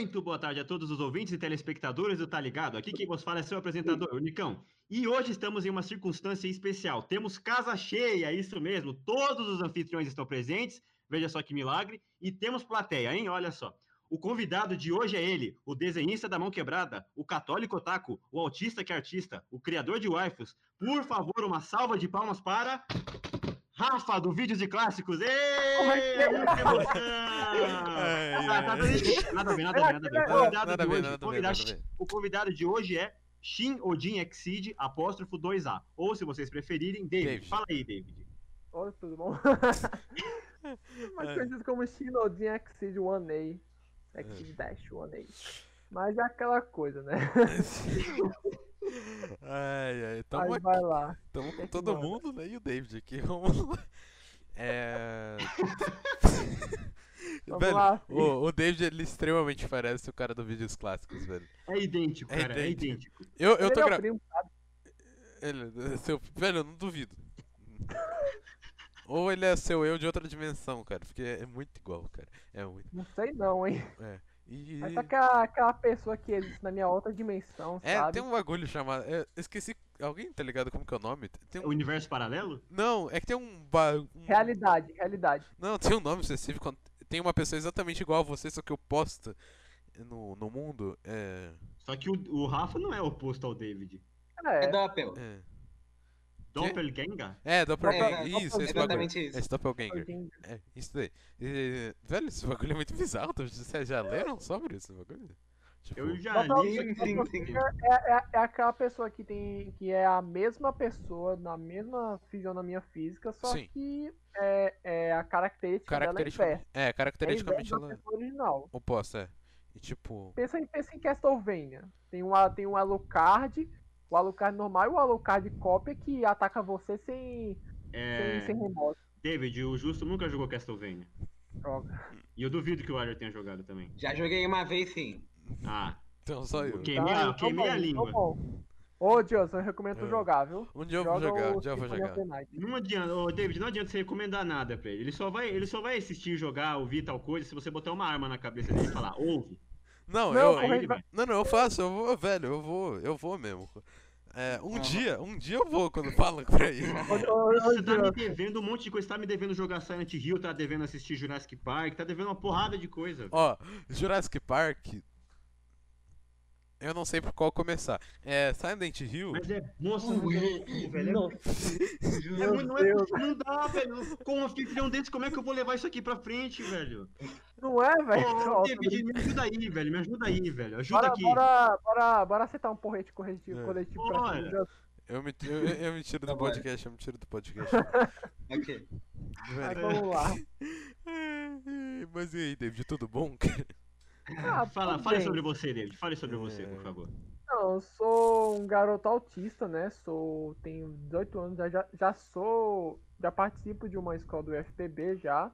Muito boa tarde a todos os ouvintes e telespectadores do Tá Ligado. Aqui quem vos fala é seu apresentador, o Nicão. E hoje estamos em uma circunstância especial. Temos casa cheia, isso mesmo. Todos os anfitriões estão presentes. Veja só que milagre. E temos plateia, hein? Olha só. O convidado de hoje é ele, o desenhista da mão quebrada, o católico otaku, o autista que é artista, o criador de waifus. Por favor, uma salva de palmas para Rafa, do Vídeos de Clássicos. Ei! Ah, tá dando- Nada a ver, nada a ver, nada a ver. O convidado Nada a ver, nada a ver. O convidado de hoje é Shin Odin Exceed, apóstrofo 2A. Ou, se vocês preferirem, David. David. Fala aí, David. Oi, tudo bom? Mais É. conhecido como Shinodin Exceed 1A. Exceed Dash 1A. Mas é aquela coisa, né? Ai, ai, tamo Aí aqui, vai lá. tamo com todo mundo, né? E o David aqui, vamos lá. É... Vamos velho, lá, o, o David, ele extremamente parece o cara do Vídeos Clássicos, velho. É idêntico, É cara, é idêntico. idêntico. Eu, eu Ele tô é o gravando... primo, sabe? Ele, seu... Velho, eu não duvido. Ou ele é seu eu de outra dimensão, cara, porque é muito igual, cara. É muito. Não sei não, hein? É. E... Mas tá aquela, aquela pessoa que existe na minha outra dimensão, É, sabe? tem um bagulho chamado. Eu esqueci. Alguém tá ligado como que é o nome? Tem um... Universo paralelo? Não, é que tem um, ba... um- Realidade, realidade. Não, tem um nome específico. Tem uma pessoa exatamente igual a você, só que oposta no, no mundo. É. Só que o, o Rafa não é oposto ao David. É, É Doppel. É, Doppelganger? é Doppelganger. É, isso, esse bagulho. exatamente isso. Esse Doppelganger. É, isso daí. E, velho, esse bagulho é muito bizarro. Vocês já leram sobre esse bagulho? Tipo, Eu já li. Sim, sim, sim. Doppelganger É, é, é aquela pessoa que tem que é a mesma pessoa na mesma fisionomia física, só Sim. que é, é a característica dela é. É, É caracteristicamente ela é pessoa original. oposta, é. E tipo. Pensa em, pensa em Castlevania. Tem um, tem um Alucard, o Alucard normal e o Alucard cópia que ataca você sem, É, sem, sem remorso. David, o Justo nunca jogou Castlevania. Droga. E eu duvido que o Arthur tenha jogado também. Já joguei uma vez sim. Ah, Então só eu. Ok. Queimei a- então queimei a bom, língua. então bom. Ô, Dilson, eu recomendo tu É. jogar, viu? Um dia eu vou jogar, o um dia eu vou jogar. não adianta, ô, David, não adianta você recomendar nada pra ele. Ele só vai, ele só vai assistir, jogar, ouvir tal coisa se você botar uma arma na cabeça dele e falar, ouve. Não, Não, eu. Não, não, eu faço, eu vou, velho, eu vou, eu vou mesmo. É, um Aham. dia, um dia eu vou quando falam pra ele. Ô, ô, ô, Você tá me devendo um monte de coisa, você tá me devendo jogar Silent Hill, tá devendo assistir Jurassic Park, tá devendo uma porrada de coisa. Ó, Jurassic Park. Eu não sei por qual começar. É, Silent Hill. Mas é, moça, não, velho, é Nossa, É muito- não, é, não dá, velho. Com um anfitrião desse, como é que eu vou levar isso aqui pra frente, velho? Não é, velho? Ô, Nossa, David, me ajuda aí, velho. Me ajuda aí, velho. Ajuda Bora, aqui. bora, bora, bora aceitar um porrete coletivo, É. coletivo pra Bora. cima. Dilson. Eu me, eu, eu me tiro do Tá bom. podcast, eu me tiro do podcast. Ok. Velho. vamos lá. Mas e aí, David, tudo bom? Ah, Fala, fale bem. sobre você, David. Fale sobre você, É. por favor. Não, eu sou um garoto autista, né? Sou, tenho 18 anos, já- já, sou, já participo de uma escola do UFPB já.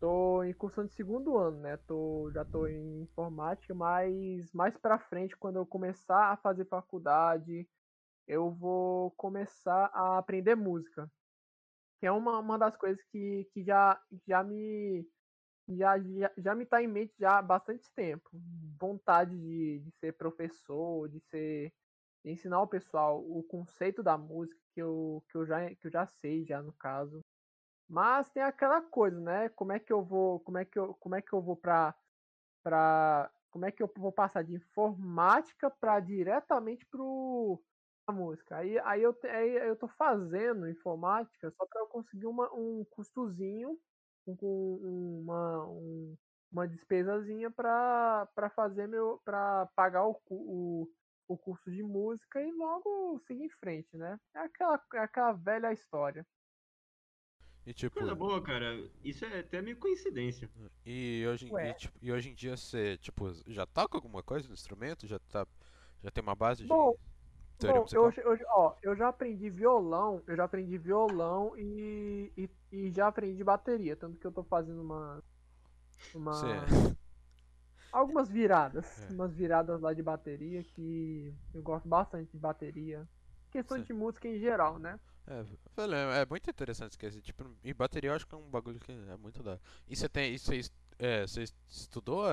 Tô em cursando de segundo ano, né? Tô, já tô em informática, mas mais pra frente, quando eu começar a fazer faculdade, eu vou começar a aprender música. Que é uma, uma das coisas que, que já, já me já, já, já me tá em mente já há bastante tempo. Vontade de, de ser professor, de ser de ensinar o pessoal o conceito da música que eu, que eu, já, que eu já sei já no caso. Mas tem aquela coisa, né? Como é que eu vou, como é que eu, como é que eu vou para para como é que eu vou passar de informática para diretamente pro a música. Aí, aí, eu, aí eu tô fazendo informática só para eu conseguir uma, um custozinho uma, um- uma despesazinha para fazer meu para pagar o, o, o curso de música e logo seguir em frente, né? É aquela, é aquela velha história. E tipo, Coisa boa, cara. Isso é até meio coincidência. e hoje, e, tipo, e hoje em dia você, tipo, já toca alguma coisa no instrumento? Já tá, já tem uma base de Bom, teoria Bom, eu, eu, ó, eu já aprendi violão, eu já aprendi violão e, e, e já aprendi bateria, tanto que eu tô fazendo uma, uma Você- algumas viradas, É. umas viradas lá de bateria que eu gosto bastante de bateria. Questão Sim. de música em geral, né? É, velho, é, é muito interessante esquecer. Tipo, e bateria eu acho que é um bagulho que é muito da. E você tem. E você, é, você estudou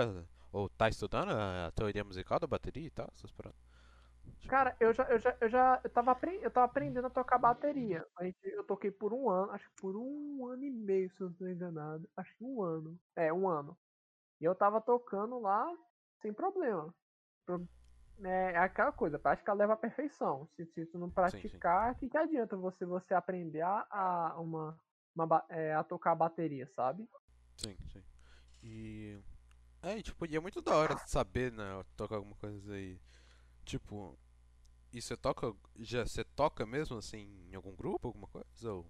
Ou tá estudando a, a teoria musical da bateria e tal, essas paradas? Tipo, Cara, eu já, eu já, eu já, eu tava, eu tava aprendendo a tocar bateria. A gente, eu toquei por um ano, acho que por um ano e meio, se eu não tô enganado. Acho que um ano. É, um ano. E eu tava tocando lá sem problema. Pro- É, aquela coisa, prática leva à perfeição. Se, se tu não praticar, o que, que adianta você, você aprender a, uma, uma, é, a tocar bateria, sabe? Sim, sim. E. É, tipo, e é muito da hora saber, né, tocar alguma coisa aí. Tipo, e você toca. Já você toca mesmo assim em algum grupo, alguma coisa? Ou.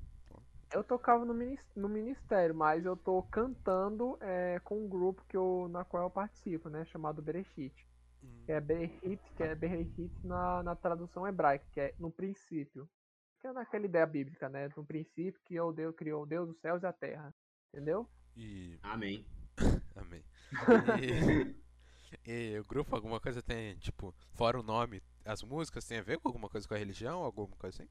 Eu tocava no, minis- no ministério, mas eu tô cantando é, com um grupo que eu, na qual eu participo, né? Chamado Bereshit. Hum, Que é Bereshit, que é Bereshit na, na tradução hebraica, que é no princípio. Que é naquela ideia bíblica, né? No princípio que o Deus criou Deus os céus e a terra. Entendeu? E. Amém. Amém. E, e o grupo, alguma coisa tem, tipo, fora o nome, as músicas tem a ver com alguma coisa com a religião, alguma coisa assim?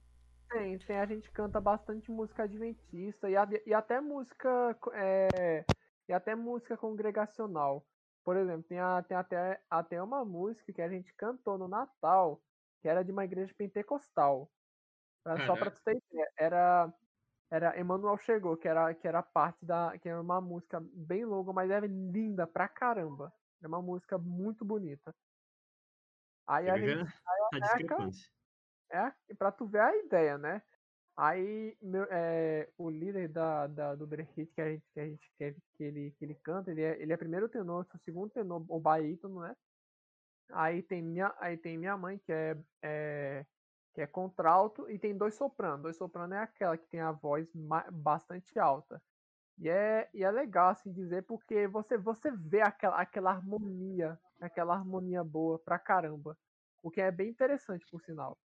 Tem, tem, a gente canta bastante música adventista e, e até música é, e até música congregacional. Por exemplo, tem, a- tem até, até uma música que a gente cantou no Natal, que era de uma igreja pentecostal. Pra- Só pra tu ter ideia, era, era Emmanuel Chegou, que era, que era parte da. que era uma música bem longa, mas é linda pra caramba. É uma música muito bonita. Aí a gente a discrepância. é, e pra tu ver a ideia, né? Aí meu, é, o líder da, da, do Brexit que a gente, que a gente quer que ele, que ele canta, ele é, ele é primeiro tenor, o segundo tenor, o barítono, né? Aí tem minha, aí tem minha mãe, que é, é, que é contralto, e tem dois sopranos. Dois sopranos é aquela que tem a voz bastante alta. E é, e é legal assim dizer, porque você, você vê aquela, aquela harmonia, aquela harmonia boa pra caramba. O que é bem interessante, por sinal.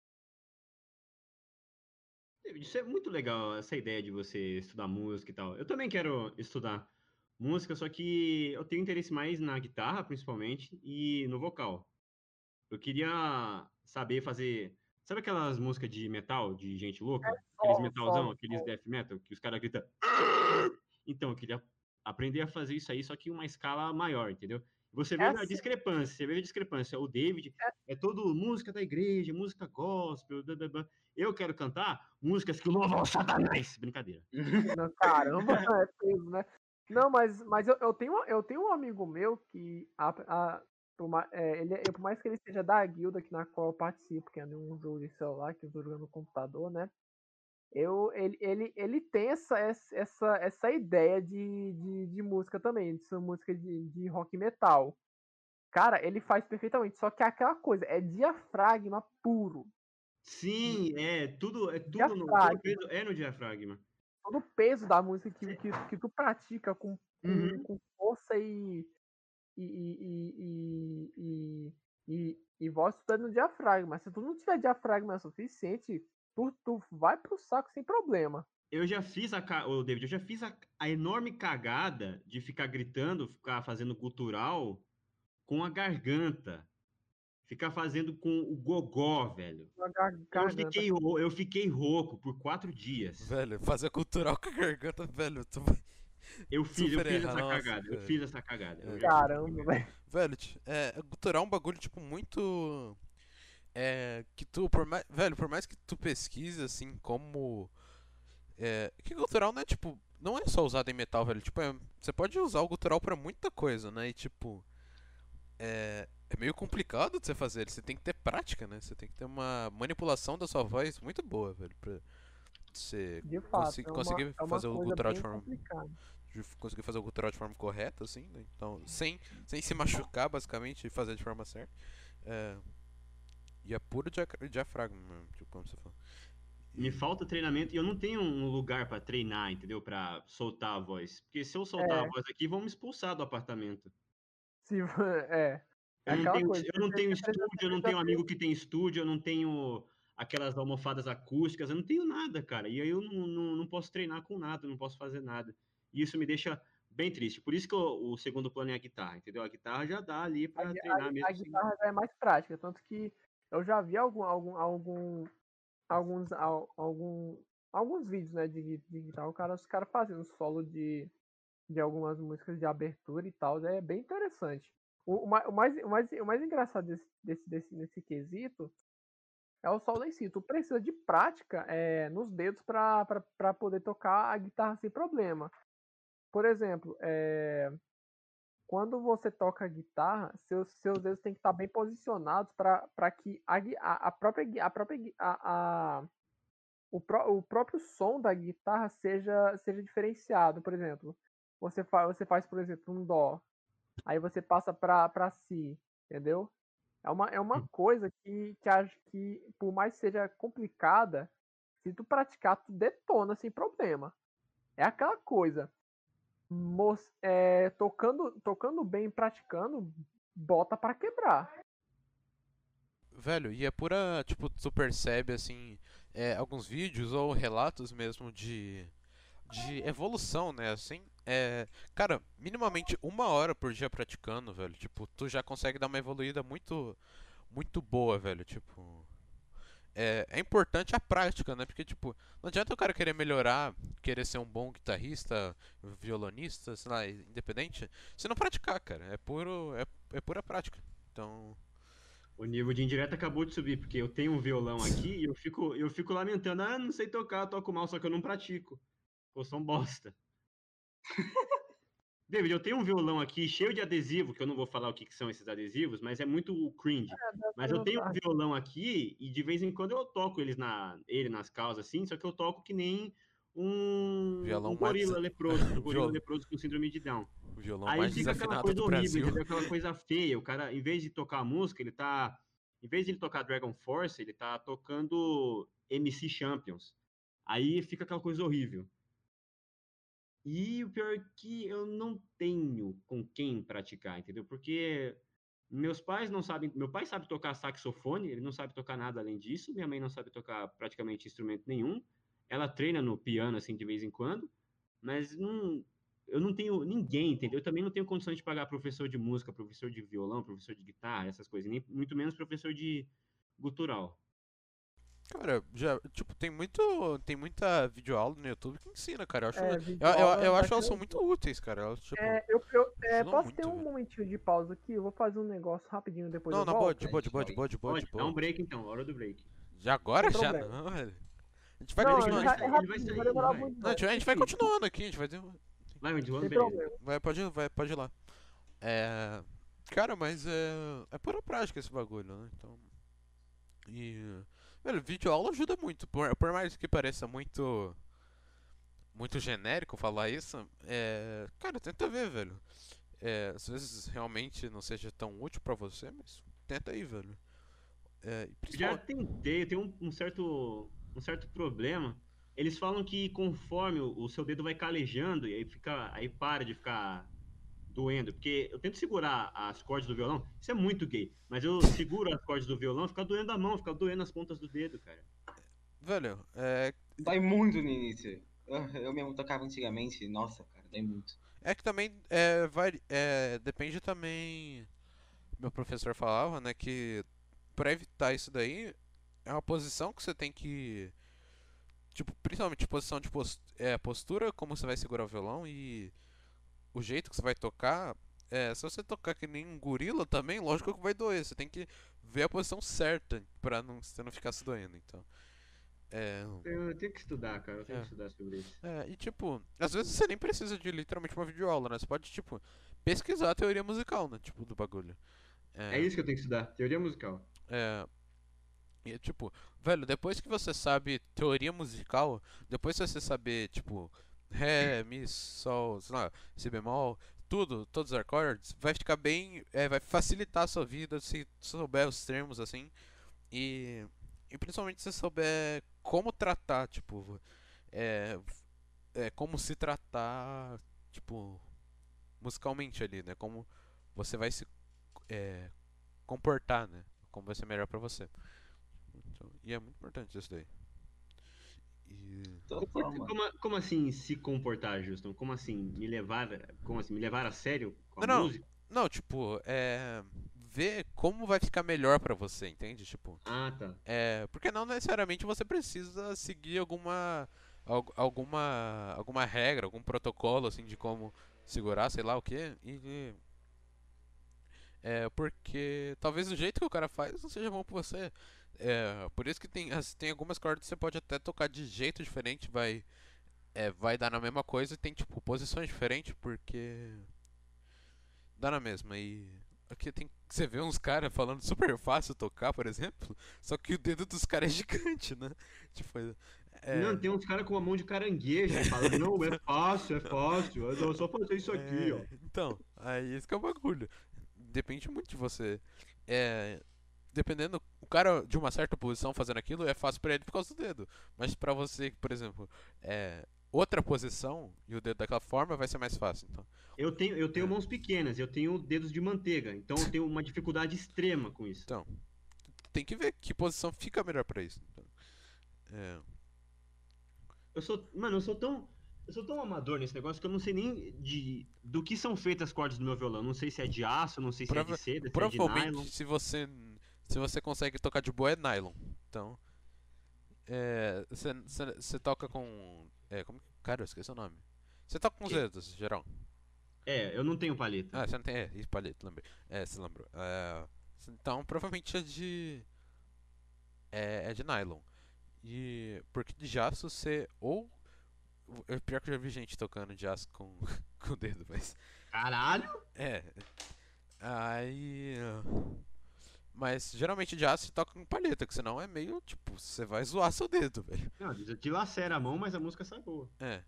Isso é muito legal, essa ideia de você estudar música e tal. Eu também quero estudar música, só que eu tenho interesse mais na guitarra, principalmente, e no vocal. Eu queria saber fazer. Sabe aquelas músicas de metal, de gente louca? Aqueles solo, metalzão, aqueles death metal, que os caras gritam. Então, eu queria aprender a fazer isso aí, só que em uma escala maior, entendeu? Você vê É a assim. discrepância, você vê a discrepância. O David é todo música da igreja, música gospel, blá, blá, blá. eu quero cantar músicas que louvam ao Satanás. Brincadeira. Não, caramba, é peso, né? Não, mas, mas eu, eu, tenho, eu tenho um amigo meu que, a, a, por, ma- é, ele, é- por mais que ele seja da guilda aqui na qual eu participo, que é num jogo de celular, que eu jogando no computador, né? Eu, ele, ele, ele tem essa, essa, essa, ideia de, de, de música também, de música de, de rock metal. Cara, ele faz perfeitamente, só que é aquela coisa, é diafragma puro. Sim, é tudo, é tudo no, todo peso é no diafragma. todo o peso da música que, que, que tu pratica com, com, Uhum. com força e e, e, e, e, e, e voz, tu tá no diafragma. Se tu não tiver diafragma suficiente, tu, tu vai pro saco sem problema. Eu já fiz a, ô, David, eu já fiz a, a enorme cagada de ficar gritando, ficar fazendo gutural com a garganta. Ficar fazendo com o gogó, velho. Eu garganta. fiquei, eu fiquei rouco por quatro dias. Velho, fazer cultural com a garganta, velho, tu. Eu fiz, eu fiz essa nossa, cagada. Eu fiz essa cagada. Eu É. já fiz essa Caramba, velho. Velho, é, cultural é um bagulho, tipo, muito. É. Que tu, por mais. Velho, por mais que tu pesquise, assim, como. É. Que cultural não é, tipo. Não é só usado em metal, velho. Tipo, é- você pode usar o cultural pra muita coisa, né? E, tipo. É. É meio complicado de você fazer. Você tem que ter prática, né? Você tem que ter uma manipulação da sua voz muito boa, velho. Pra você De fato. Consi- é uma, conseguir é fazer o gutural de forma- de conseguir fazer o cultural de forma correta, assim, né? Então, sem, sem se machucar, basicamente, e fazer de forma certa. É, e é puro diafra- diafragma, mesmo, tipo, como você falou. Me falta treinamento e eu não tenho um lugar pra treinar, entendeu? Pra soltar a voz. Porque se eu soltar É. a voz aqui, vão me expulsar do apartamento. Se, é. É Eu não tenho, coisa, eu não tenho estúdio, eu não tenho um precisa amigo que tem estúdio, eu não tenho aquelas almofadas acústicas, eu não tenho nada, cara. E aí eu não, não, não posso treinar com nada, não posso fazer nada. E isso me deixa bem triste. Por isso que o, o segundo plano é a guitarra, entendeu? A guitarra já dá ali pra A, treinar a- mesmo. a guitarra já é mais prática, tanto que eu já vi algum, algum, algum, alguns, al- algum, alguns vídeos né, de, de guitarra, cara, os caras fazendo solo de, de algumas músicas de abertura e tal, é bem interessante. O, o mais, o, mais, o mais engraçado desse, desse, desse, nesse quesito é o solo em si. Tu precisa de prática é, nos dedos para poder tocar a guitarra sem problema. Por exemplo, é, quando você toca a guitarra, seus, seus dedos têm que estar bem posicionados para que a, a, a própria, a própria a, a- o, pró- o próprio som da guitarra seja, seja diferenciado. Por exemplo, você, fa, você faz, por exemplo, um dó, aí você passa para si, entendeu? É uma, é uma coisa que, que acho que, por mais seja complicada, se tu praticar, tu detona sem problema. É aquela coisa. É, tocando, tocando bem, praticando, bota para quebrar. Velho, e é pura, tipo, tu percebe, assim, é, alguns vídeos ou relatos mesmo de, de evolução, né, assim, é, cara, minimamente uma hora por dia praticando, velho, tipo, tu já consegue dar uma evoluída muito, muito boa, velho, tipo, é, é importante a prática, né, porque, tipo, não adianta o cara querer melhorar, querer ser um bom guitarrista, violonista, sei lá, independente, se não praticar, cara, é puro, é, é pura prática, então... O nível de indireta acabou de subir, porque eu tenho um violão aqui e eu fico, eu fico lamentando, ah, não sei tocar, toco mal, só que eu não pratico. Eu sou um bosta. David, eu tenho um violão aqui cheio de adesivo, que eu não vou falar o que, que são esses adesivos, mas é muito cringe. Mas eu tenho um violão aqui e de vez em quando eu toco eles na, ele nas causas, assim, só que eu toco que nem um, Violão um gorila mais- leproso, um gorila leproso com síndrome de Down. O violão Aí mais fica aquela coisa horrível, entendeu? Aquela coisa feia. O cara, em vez de tocar a música, ele tá. Em vez de ele tocar Dragon Force, ele tá tocando MC Champions. Aí fica aquela coisa horrível. E o pior é que eu não tenho com quem praticar, entendeu? Porque meus pais não sabem. Meu pai sabe tocar saxofone, ele não sabe tocar nada além disso. Minha mãe não sabe tocar praticamente instrumento nenhum. Ela treina no piano, assim, de vez em quando. Mas não, eu não tenho ninguém, entendeu? Eu também não tenho condições de pagar professor de música, professor de violão, professor de guitarra, essas coisas, nem muito menos professor de gutural. Cara, já, tipo, tem muito, tem muita videoaula no YouTube que ensina, cara. Eu acho, É, eu, eu, videoaula eu acho elas são muito úteis, cara. Elas, tipo, É, eu, eu é, posso muito, ter um velho. momentinho de pausa aqui? Eu vou fazer um negócio rapidinho depois não, boa, volto. de boa, de boa, de boa, de boa, Pode, de dá um break então, hora do break. Já agora? Sem Já problema. não, velho. A gente vai Não, é, vai é vai sair, vai vai. muito. Não, a gente, a gente vai continuando aqui, a gente vai ter... Vai, beleza. Vai, pode, vai, pode ir lá. É... Cara, mas é... É pura prática esse bagulho, né? Então... E... Velho, videoaula ajuda muito. Por, por mais que pareça muito... Muito genérico falar isso, é... Cara, tenta ver, velho. É, às vezes realmente não seja tão útil pra você, mas tenta aí, velho. É, e Já principalmente- tentei, eu tenho um, um certo, um certo problema. Eles falam que conforme o, o seu dedo vai calejando, e aí fica, aí para de ficar doendo. Porque eu tento segurar as cordas do violão, isso é muito gay, mas eu seguro as cordas do violão, fica doendo a mão, fica doendo as pontas do dedo, cara. Velho, é, Dói muito no início. Eu, eu mesmo tocava antigamente, nossa, cara, dói muito. É que também é, vari- é, depende também. Meu professor falava, né, que pra evitar isso daí é uma posição que você tem que tipo, principalmente posição de pos- é, postura, como você vai segurar o violão e o jeito que você vai tocar. É, se você tocar que nem um gorila também, lógico que vai doer. Você tem que ver a posição certa pra não, você não ficar se doendo, então. É, Eu tenho que estudar, cara, eu tenho É. que estudar sobre isso. é, e tipo, às vezes você nem precisa de literalmente uma videoaula, né? Você pode, tipo, pesquisar a teoria musical, né? Tipo, do bagulho. É isso que eu tenho que estudar, teoria musical. É. E, tipo, velho, depois que você sabe teoria musical, depois que você saber, tipo, Ré, Mi, Sol, sei lá, Si bemol, tudo, todos os acordes, vai ficar bem. é, vai facilitar a sua vida se souber os termos assim. E, e principalmente se souber como tratar, tipo, é, é, como se tratar, tipo, musicalmente ali, né? Como você vai se é, comportar, né? Como vai ser melhor pra você. Então, e é muito importante isso daí. E... Total, mano. Como, como assim se comportar, Justin? Como assim me levar, como assim me levar a sério com a Não, não. música? Não, tipo, é. Ver como vai ficar melhor pra você, entende? Tipo, Ah, tá. é. Porque não necessariamente você precisa seguir alguma. al- alguma. alguma regra, algum protocolo, assim, de como segurar, sei lá o quê. E. É porque talvez o jeito que o cara faz não seja bom pra você. É, por isso que tem, tem algumas cordas que você pode até tocar de jeito diferente, vai, é, vai dar na mesma coisa e tem tipo posições diferentes, porque dá na mesma. E aqui tem você vê uns caras falando super fácil tocar, por exemplo, só que o dedo dos caras é gigante, né? Tipo, é, Não, tem uns caras com a mão de caranguejo falando, não, é fácil, é fácil, é só fazer isso aqui, É, ó. Então, aí esse que é o bagulho. Depende muito de você. É, dependendo, cara de uma certa posição fazendo aquilo é fácil pra ele por causa do dedo. Mas pra você, por exemplo, é outra posição e o dedo daquela forma vai ser mais fácil. Então, Eu tenho, eu tenho É. mãos pequenas, eu tenho dedos de manteiga, então eu tenho uma dificuldade extrema com isso. então tem que ver que posição fica melhor pra isso. Então, é, Eu sou, mano, eu sou tão, eu sou tão amador nesse negócio que eu não sei nem de do que são feitas as cordas do meu violão. Não sei se é de aço, não sei se é Prova- de seda, se é de provavelmente, nylon. se você se você consegue tocar de boa é nylon. Então, é, você você toca com é, como cara, eu esqueci o nome. Você toca com os dedos, geral. É, eu não tenho paleta. Ah, você não tem. É, palheta, lembrei. É, você lembrou. É, então, provavelmente é de. É, é de nylon. E. Porque de aço você. Ou. É pior que eu já vi gente tocando de aço com, com o dedo, mas. Caralho! É. Aí. Mas geralmente de aço você toca com palheta, que senão é meio tipo. Você vai zoar seu dedo, velho. Não, dilacera a mão, mas a música sai boa. É.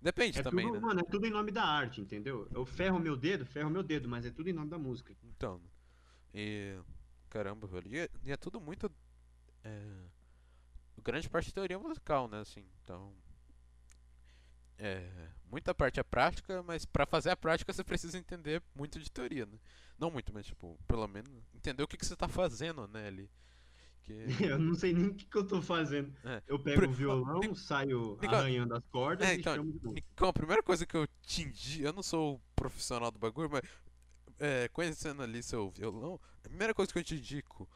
Depende É também, tudo, né? mano, é tudo em nome da arte, entendeu? Eu ferro meu dedo, ferro meu dedo, mas é tudo em nome da música. Então, e caramba, velho, e é, e é tudo muito é, grande parte de teoria musical, né, assim, então é, muita parte é prática, mas pra fazer a prática você precisa entender muito de teoria, né? Não muito, mas tipo, pelo menos entender o que que você tá fazendo, né, ali. Que Eu não sei nem o que, que eu tô fazendo. É. Eu pego o violão, Nico- saio Nico- arranhando as cordas É, e então, chamo de novo. Nicão, a primeira coisa que eu te indi, eu não sou profissional do bagulho, mas é, conhecendo ali seu violão, a primeira coisa que eu te indico,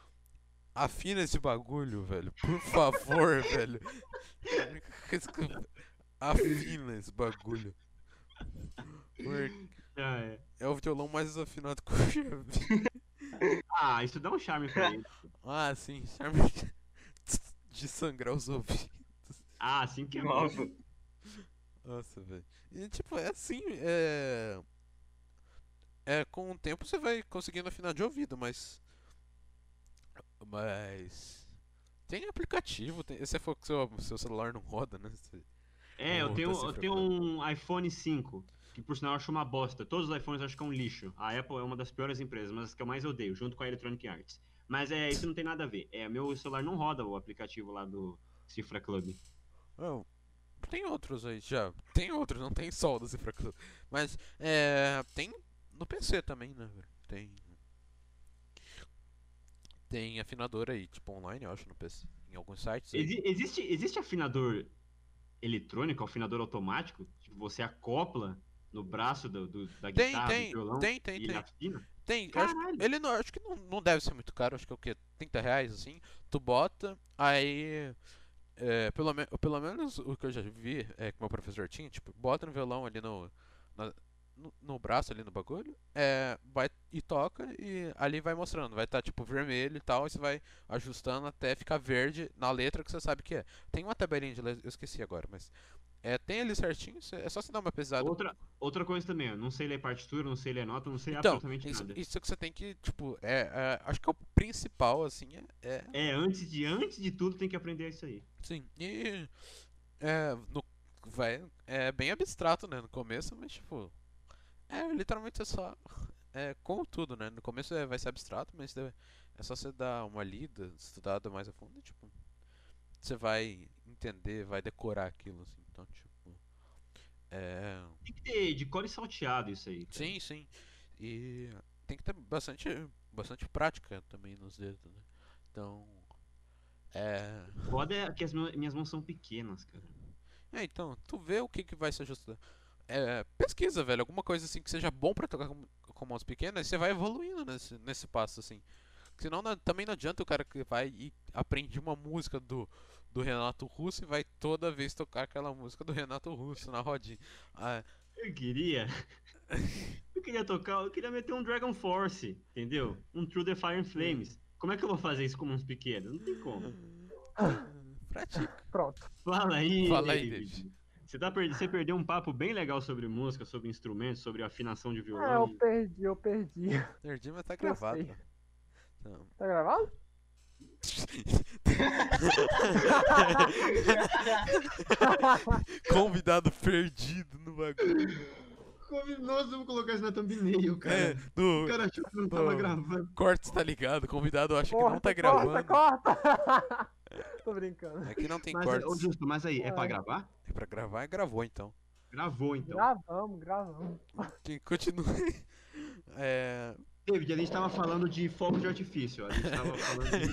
afina esse bagulho, velho. Por favor, velho. Afina esse bagulho. Porque Ah, é. é o violão mais desafinado que eu já vi. Ah, isso dá um charme pra ele. Ah, sim, charme de sangrar os ouvidos. Ah, assim que é. Nossa. Nossa, velho. E tipo, é assim, é. É, com o tempo você vai conseguindo afinar de ouvido, mas. Mas. Tem aplicativo, tem... se for que seu, seu celular não roda, né? Você- É, eu tenho, eu tenho um iPhone 5, que por sinal eu acho uma bosta. Todos os iPhones eu acho que é um lixo. A Apple é uma das piores empresas, mas as que eu mais odeio, junto com a Electronic Arts. Mas é, isso não tem nada a ver. É, meu celular não roda o aplicativo lá do Cifra Club. Ah, tem outros aí já. Tem outros, não tem só o do Cifra Club. Mas, é. Tem no PC também, né? Tem. Tem afinador aí, tipo online, eu acho, no PC. Em alguns sites. Exi- existe, existe afinador eletrônico, afinador automático? Tipo, você acopla no braço do, do- da Tem, guitarra, tem, do violão tem, tem, e tem. afina? Tem, acho- ele não, acho que não, não deve ser muito caro, acho que é o quê? 30 reais assim. Tu bota, aí. é, pelo, me- pelo menos o que eu já vi é que meu professor tinha, tipo, bota no violão ali no. na- no, no braço ali no bagulho, é, vai e toca e ali vai mostrando, vai estar tipo vermelho e tal, e você vai ajustando até ficar verde na letra que você sabe que é. Tem uma tabelinha de letra, eu esqueci agora, mas é, tem ali certinho, é só você dar uma pesada. Outra, outra coisa também, eu não sei ler partitura, não sei ler nota, não sei Então, absolutamente isso, nada. isso que você tem que, tipo, é, é, acho que é o principal, assim, é, é É, antes de, antes de tudo tem que aprender isso aí. Sim, e é, no, vai, é bem abstrato, né, no começo, mas tipo, é literalmente é só, é como tudo, né, no começo é, vai ser abstrato, mas é só você dar uma lida, estudada mais a fundo, e, tipo, você vai entender, vai decorar aquilo, assim, então, tipo, é, Tem que ter de core salteado isso aí. cara. sim, sim, e tem que ter bastante, bastante prática também nos dedos, né, então, é... Foda é que as minhas mãos são pequenas, cara. É, então, tu vê o que, que vai se ajustar. É, pesquisa, velho, alguma coisa assim que seja bom pra tocar com, com mãos pequenas, você vai evoluindo nesse, nesse passo, assim. Senão não- também não adianta o cara que vai e aprende uma música do, do Renato Russo e vai toda vez tocar aquela música do Renato Russo na rodinha. Ah, Eu queria. Eu queria tocar, eu queria meter um Dragon Force, entendeu? Um True the Fire and Flames. Como é que eu vou fazer isso com uns pequenos? Não tem como. Pratica. Pronto. Fala aí, Fala aí, David. David. Você, tá per... Você perdeu um papo bem legal sobre música, sobre instrumentos, sobre afinação de É, eu violão. perdi, eu perdi. Nerdim, mas tá Eu gravado. Então, Tá gravado? Convidado perdido no bagulho. Nossa, eu vou colocar isso na thumbnail, cara. É, do O cara achou que não tava Pô. gravando. cortes tá ligado, convidado acha que corta, não tá corta, gravando. corta! Tô brincando. Aqui não tem Mas, cortes. ô, Justo, mas aí, é pra É. gravar? É pra gravar e gravou então. Gravou, então. Gravamos, gravamos. Que continue. É. David, a gente tava falando de fogo de artifício. A gente tava falando de...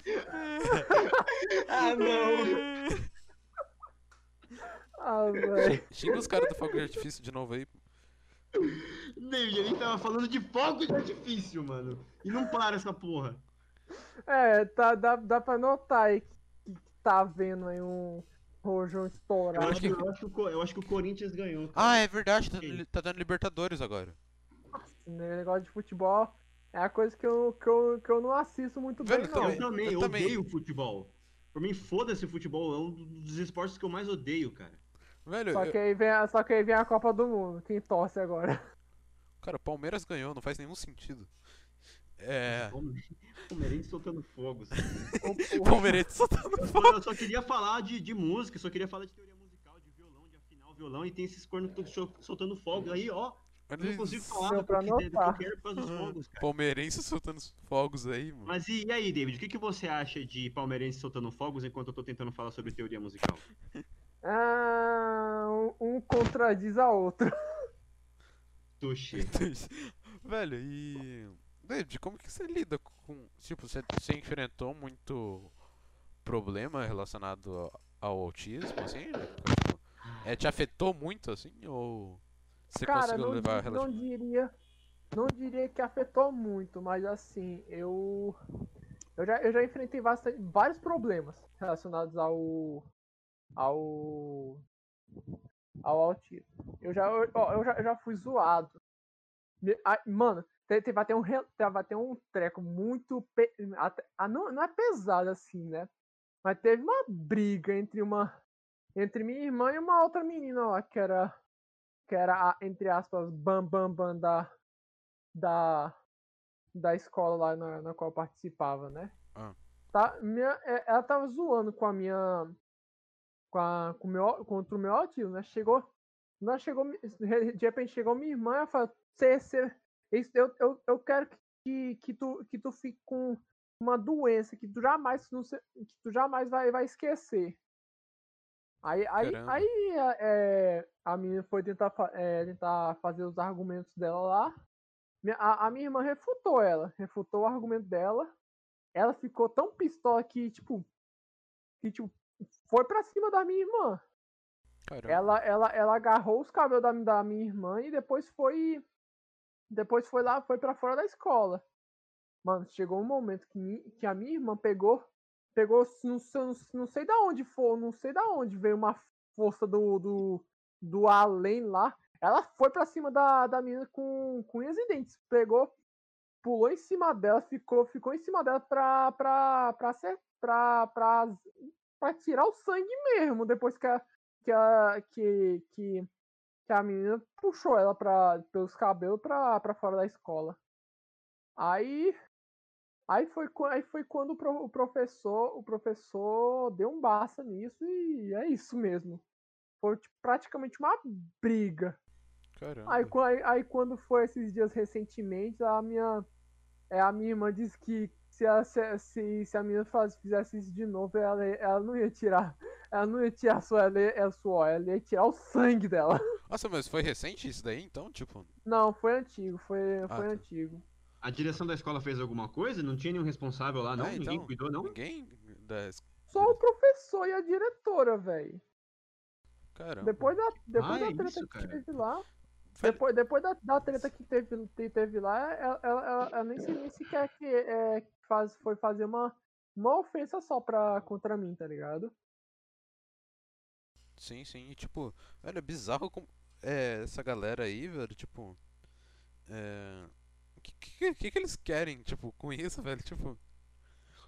Ah, não. Ah, velho. Xinga os caras do fogo de artifício de novo aí. David, a gente tava falando de fogo de artifício, mano. E não para essa porra. É, tá, dá, dá pra notar aí que, que tá vendo aí um rojão Eu estourado. acho, que, eu, acho que o, eu acho que o Corinthians ganhou. cara. Ah, é verdade, tá, tá dando Libertadores agora. Né, negócio de futebol é a coisa que eu, que eu, que eu não assisto muito bem, eu não. Eu também, eu eu também. odeio futebol. Por mim, foda-se o futebol. É um dos esportes que eu mais odeio, cara. Velho, Só eu- que, aí vem, a- só que aí vem a Copa do Mundo. Quem torce agora? cara, o Palmeiras ganhou, não faz nenhum sentido. É. Palme- Palmeirense soltando fogos. O- o- Palmeirense só tá no Eu só, queria falar de, de música, só queria falar de teoria musical, de violão, de afinar o violão, e tem esses cornos so- soltando fogos. Aí, ó, eu não consigo falar Deu do que, pra do que eu quero por causa dos fogos, cara. Palmeirense soltando os fogos aí, mano. Mas e, e aí, David, o que, que você acha de palmeirense soltando fogos enquanto eu tô tentando falar sobre teoria musical? Ah, um, um contradiz a outro. Tuxi. Velho, e. David, como que você lida com. Tipo, você, você enfrentou muito problema relacionado ao, ao autismo, assim? É, te afetou muito, assim? Ou você Cara, conseguiu não, levar não diria. Não diria que afetou muito, mas assim, eu. Eu já, eu já enfrentei bastante, vários problemas relacionados ao. ao. ao autismo. Eu já, eu, eu já, eu já fui zoado. Mano, teve até um, teve até um treco muito. pe- ah, não, não é pesado assim, né? Mas teve uma briga entre uma. Entre minha irmã e uma outra menina lá, que era que era a, entre aspas, bam bam bam da da da escola lá na, na qual eu participava, né? Ah. Tá, minha, é, ela tava zoando com a minha com a com meu contra o meu autismo, né? Chegou nós chegou de repente chegou minha irmã e ela falou: "Cê, cê, isso- eu, eu, eu quero que, que tu que tu fique com uma doença que tu jamais que tu jamais vai vai esquecer. Aí, aí, aí a- é, a menina foi tentar, é, tentar fazer os argumentos dela lá. A, a minha irmã refutou ela, refutou o argumento dela. Ela ficou tão pistola que, tipo, que, tipo, foi pra cima da minha irmã. Caramba. Ela, ela, ela agarrou os cabelos da, da minha irmã e depois foi. Depois foi lá, foi pra fora da escola. Mano, chegou um momento que, mi- que a minha irmã pegou. Pegou, não, sei- não, não sei da onde foi, não sei da onde veio uma força do, do, do além lá. Ela foi pra cima da, da menina com, com unhas e dentes. Pegou, pulou em cima dela, ficou, ficou em cima dela pra, pra, pra, ser, pra, pra, pra tirar o sangue mesmo. Depois que a, que a, que, que a menina puxou ela pra, pelos cabelos pra, pra fora da escola. Aí, aí, foi, aí foi quando o, pro- o professor o professor deu um basta nisso e é isso mesmo. Foi tipo, praticamente uma briga. Caramba. Aí, aí, aí quando foi esses dias recentemente, a minha, é, a minha irmã disse que se a, se, se, se a menina faz, fizesse isso de novo, ela, ela não ia tirar. Ela não ia tirar só ela, ia- ela, suor, ela ia tirar o sangue dela. Nossa, mas foi recente isso daí, então? Tipo. Não, foi antigo, foi, Ah, foi tá. antigo. A direção da escola fez alguma coisa? Não tinha nenhum responsável lá, não? Ah, Ninguém então, cuidou, não? Ninguém da. Só o professor e a diretora, velho. Caramba. Depois da, depois Ah, da é treta isso, que cara. teve lá. Velho, Depois, depois da, da treta que teve, teve lá, ela, ela, ela- ela nem, se- nem sequer que, é, faz, foi fazer uma, uma ofensa só pra, contra mim, tá ligado? Sim, sim. E tipo, velho, é bizarro como. É, essa galera aí, velho, tipo. É. O que, que, que que eles querem, tipo, com isso, velho? Tipo.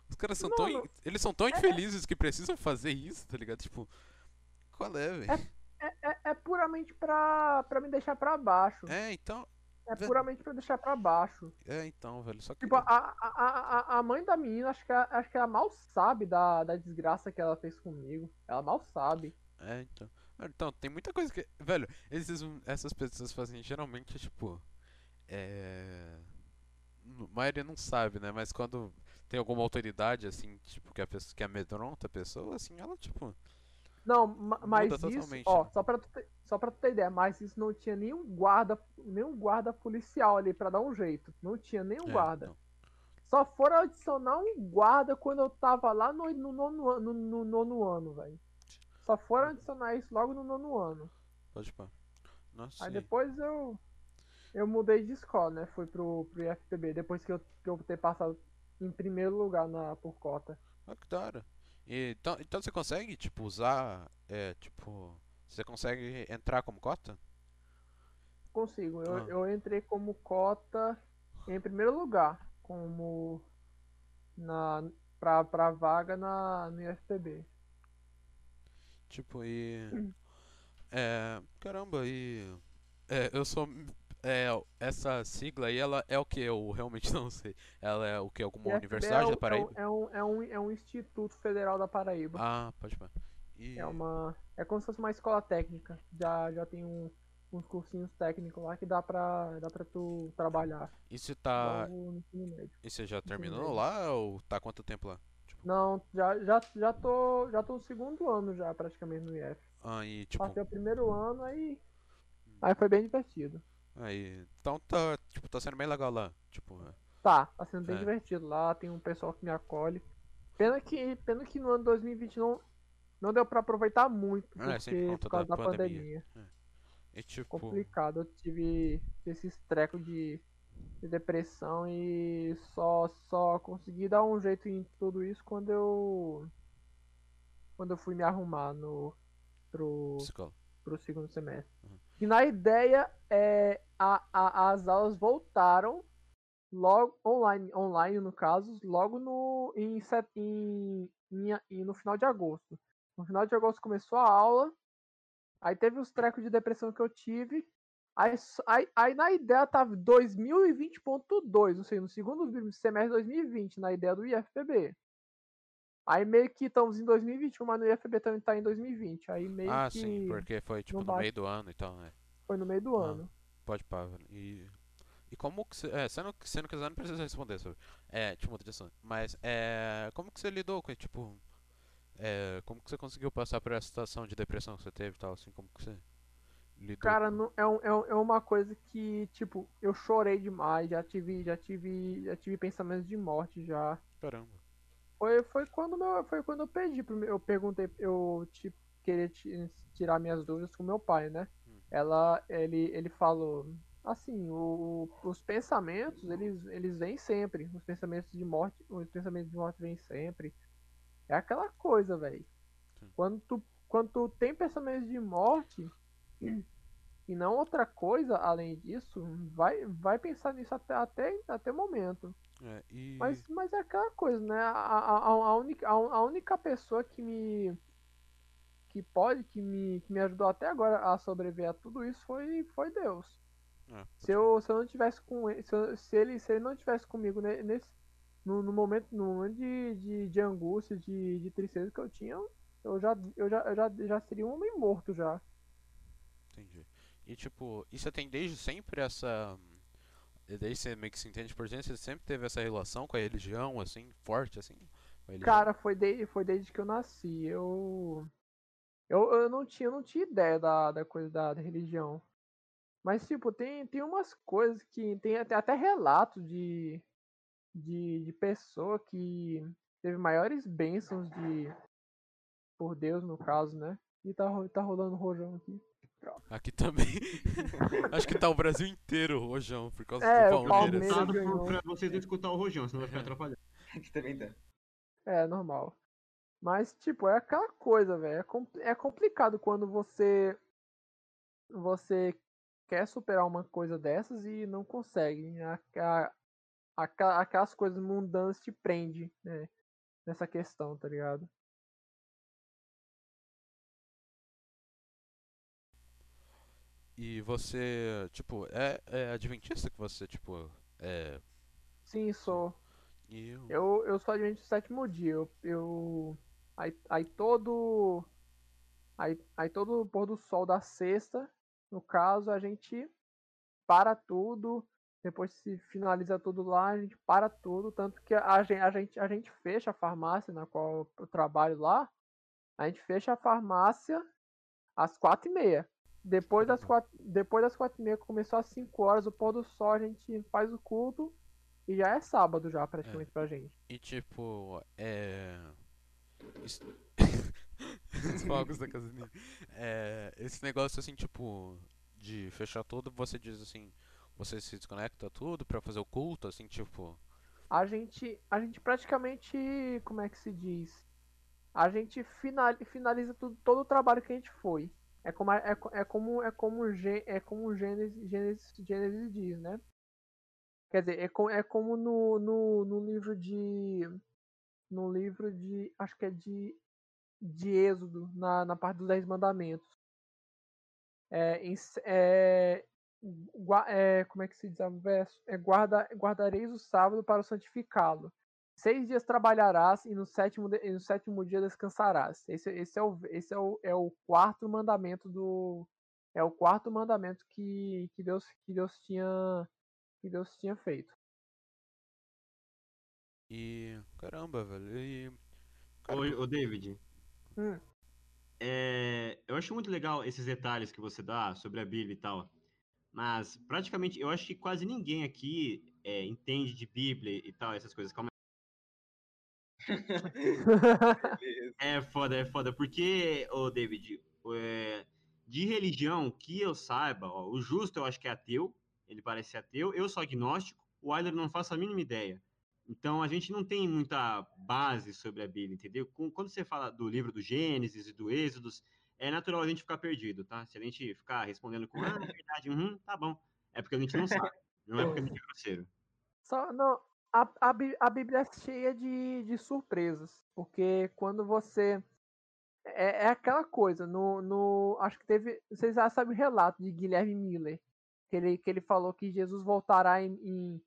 Os caras são tão. Mano, in- Eles são tão infelizes que precisam fazer isso, tá ligado? Tipo. Qual é, velho? É, é, é puramente pra, pra me deixar pra baixo. É, então. É puramente pra deixar pra baixo. É, então, velho. Só que. Tipo, a, a, a, a- mãe da menina, acho que, ela- acho que ela mal sabe da, da desgraça que ela fez comigo. Ela mal sabe. É, então. Então, tem muita coisa que. Velho, esses, essas pessoas fazem geralmente, tipo. É. A maioria não sabe, né? Mas quando tem alguma autoridade, assim, tipo, que, a pessoa, que amedronta a pessoa, assim, ela, tipo. Não, ma- mas Muda isso, ó, né? só pra, tu ter, só pra tu ter ideia, mas isso não tinha nenhum guarda, nenhum guarda policial ali pra dar um jeito. Não tinha nenhum é, guarda. então. Só foram adicionar um guarda quando eu tava lá no, no, nono, no, no nono ano, velho. Só foram adicionar isso logo no nono ano. Pode pá. Nossa, Aí depois eu. Eu mudei de escola, né? Fui pro, pro IFPB, depois que eu, que eu ter passado em primeiro lugar na, por cota. Ah, que da hora. E, então, então você consegue, tipo, usar. É, tipo. Você consegue entrar como cota? Consigo. Eu, Ah. eu entrei como cota em primeiro lugar. Como. Na, pra, pra vaga na, no IFPB. Tipo, e. É. Caramba, e. É, eu sou. É, essa sigla aí, ela é o que eu realmente não sei. Ela é o que? Alguma IFPB universidade é, da um- Paraíba? É um, é, um, é um Instituto Federal da Paraíba. Ah, pode pá. E. É uma. É como se fosse uma escola técnica. Já, já tem um, uns cursinhos técnicos lá que dá pra, dá pra tu trabalhar. E você tá. no. E você já terminou lá ou tá quanto tempo lá? Tipo, Não, já, já, já tô. Já tô no segundo ano já, praticamente, no IF. ah, e tipo. Passei o primeiro ano aí. Aí foi bem divertido. Aí. Então tá. Tipo, tá sendo bem legal lá. Tipo, é. Tá, tá sendo bem É. divertido lá, tem um pessoal que me acolhe. Pena que, pena que no ano 2020 não, não deu pra aproveitar muito, É, porque por conta por causa da da, pandemia. pandemia. E tipo. Complicado, eu tive esses trecos de, de depressão e só, só consegui dar um jeito em tudo isso quando eu. Quando eu fui me arrumar no. pro, Psicólogo. pro segundo semestre. Uhum. E na ideia, é, a, a- as aulas voltaram logo online, online no caso, logo no em, em, em, em- no final de agosto. No final de agosto começou a aula, aí teve os trecos de depressão que eu tive. Aí, aí, aí na ideia tava 2020.2, ou seja, no segundo semestre de 2020, na ideia do IFPB. Aí meio que estamos em 2021, mas no IFPB também tá em 2020. Aí meio Ah, que sim, porque foi tipo no bate. meio do ano e tal, né? foi no meio do Ah. ano. Pode pá. E. E como que você. É, você não, você não quiser, não precisa responder sobre. É, tipo, outra questão. Mas, é. Como que você lidou com, tipo. É, como que você conseguiu passar por essa situação de depressão que você teve e tal, assim, como que você lidou? Cara, com- não, é, um- é, um- é uma coisa que, tipo, eu chorei demais, já tive, já tive, já tive pensamentos de morte já. Caramba. Foi, foi quando meu, foi quando eu pedi, eu perguntei, eu tipo, queria ti- tirar minhas dúvidas com meu pai, né? Hum. Ela, ele, ele falou, assim, o, os pensamentos, eles, eles vêm sempre, os pensamentos de morte, os pensamentos de morte vêm sempre. É aquela coisa, velho. Quando tu, quando tu tem pensamentos de morte e não outra coisa além disso, vai, vai pensar nisso até, até, até o momento. É, e. Mas, mas é aquela coisa, né? A, a, a, única, a, única pessoa que me. que pode, que me, que me ajudou até agora a sobreviver a tudo isso foi, foi Deus. é, Se eu, se eu não tivesse com ele, se, eu- se ele, se ele não tivesse comigo ne- nesse, no, no momento, no momento de, de, de angústia, de, de tristeza que eu tinha, eu já, eu já, eu já, já seria um homem morto já. Entendi. E tipo, e você tem desde sempre essa. Desde você meio que se entende por dentro, você sempre teve essa relação com a religião, assim, forte, assim? Cara, foi, de, foi desde que eu nasci. Eu. Eu, eu não tinha, eu não tinha ideia da, da coisa da, da religião. Mas, tipo, tem, tem umas coisas que. Tem até, até relatos de, de. de pessoa que teve maiores bênçãos de. Por Deus, no caso, né? E tá, tá rolando rojão aqui. Aqui também. Acho que tá o Brasil inteiro, rojão, por causa É, do Palmeiras. Palmeiras. Cuidado ganhou. pra vocês não escutar o rojão, senão vai ficar atrapalhando. Aqui também tá. É, normal. Mas, tipo, é aquela coisa, velho. É, com- é complicado quando você. Você quer superar uma coisa dessas e não consegue. A- a- aqua- aquelas coisas mundanas te prendem, né? Nessa questão, tá ligado? E você, tipo, é, é adventista que você, tipo, é. Sim, sou. E eu. Eu, eu sou adventista do sétimo dia. Eu, eu aí, aí todo aí, aí todo pôr do sol da sexta, no caso, a gente para tudo. Depois se finaliza tudo lá, a gente para tudo, tanto que a gente, a gente, a gente fecha a farmácia na qual eu trabalho lá. A gente fecha a farmácia às quatro e meia. Depois das quatro, depois das quatro e meia começou às cinco horas, o pôr do sol a gente faz o culto e já é sábado já praticamente pra gente. E tipo, é. Isso... Os fogos da casa dele. É, esse negócio assim, tipo, de fechar tudo, você diz assim, você se desconecta tudo pra fazer o culto, assim, tipo. A gente, a gente praticamente, como é que se diz? A gente final, finaliza tudo, todo o trabalho que a gente foi. É como é, é como é como é como Gênesis, Gênesis, Gênesis diz, né? Quer dizer, é, é como no, no, no livro de no livro de acho que é de de Êxodo na, na parte dos Dez Mandamentos. É, é, é, como é que se diz o verso? É, guarda, guardareis o sábado para santificá-lo. Seis dias trabalharás e no sétimo, e no sétimo dia descansarás. Esse, esse, é, o, esse é, o, é o quarto mandamento do. É o quarto mandamento que, que, Deus, que, Deus tinha, que Deus tinha feito. E. Caramba, velho. E. cara, Ô, ô, David, Hum. é, eu acho muito legal esses detalhes que você dá sobre a Bíblia e tal. Mas praticamente, eu acho que quase ninguém aqui é, entende de Bíblia e tal, essas coisas. Calma. É foda, é foda, porque, ô David, é, de religião que eu saiba, ó, o Justo eu acho que é ateu, ele parece ateu, eu sou agnóstico, o Wyler não faço a mínima ideia. Então a gente não tem muita base sobre a Bíblia, entendeu? Quando você fala do livro do Gênesis e do Êxodos, é natural a gente ficar perdido, tá? Se a gente ficar respondendo com, ah, é verdade, uhum, tá bom. É porque a gente não sabe, não é porque a gente é grosseiro. Só, não, a, a, a Bíblia é cheia de, de surpresas, porque quando você. É, é aquela coisa, no, no. Acho que teve. Vocês já sabem o relato de Guilherme Miller, que ele, que ele falou que Jesus voltará em, em,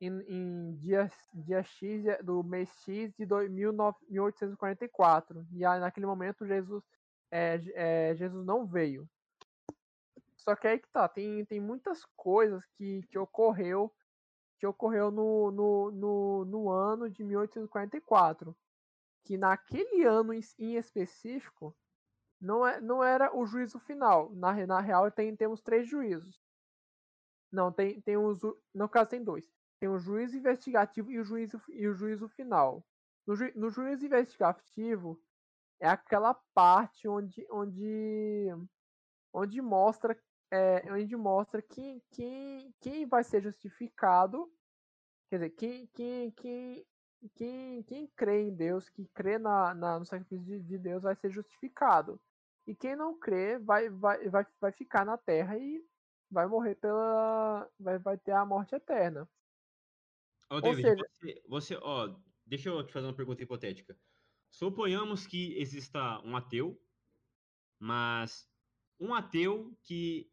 em, em dia, dia X do mês X de 2009 1844. E aí, naquele momento, Jesus, é, é, Jesus não veio. Só que aí que tá, tem, tem muitas coisas que, que ocorreu que ocorreu no, no, no, no ano de 1844. Que naquele ano em, específico não, é, não era o juízo final. Na, na real, tem, temos três juízos. Não, tem, tem os, no caso tem dois. Tem o juízo investigativo e o juízo, e o juízo final. No, ju, no juízo investigativo é aquela parte onde, onde, onde mostra é, onde mostra quem, quem, quem vai ser justificado, quer dizer, quem, quem, quem, quem, quem crê em Deus, que crê na, na, no sacrifício de, de Deus, vai ser justificado. E quem não crê vai, vai, vai, vai ficar na terra e vai morrer pela. vai, vai ter a morte eterna. Ô, David, seja- você, você, ó, deixa eu te fazer uma pergunta hipotética. Suponhamos que exista um ateu, mas um ateu que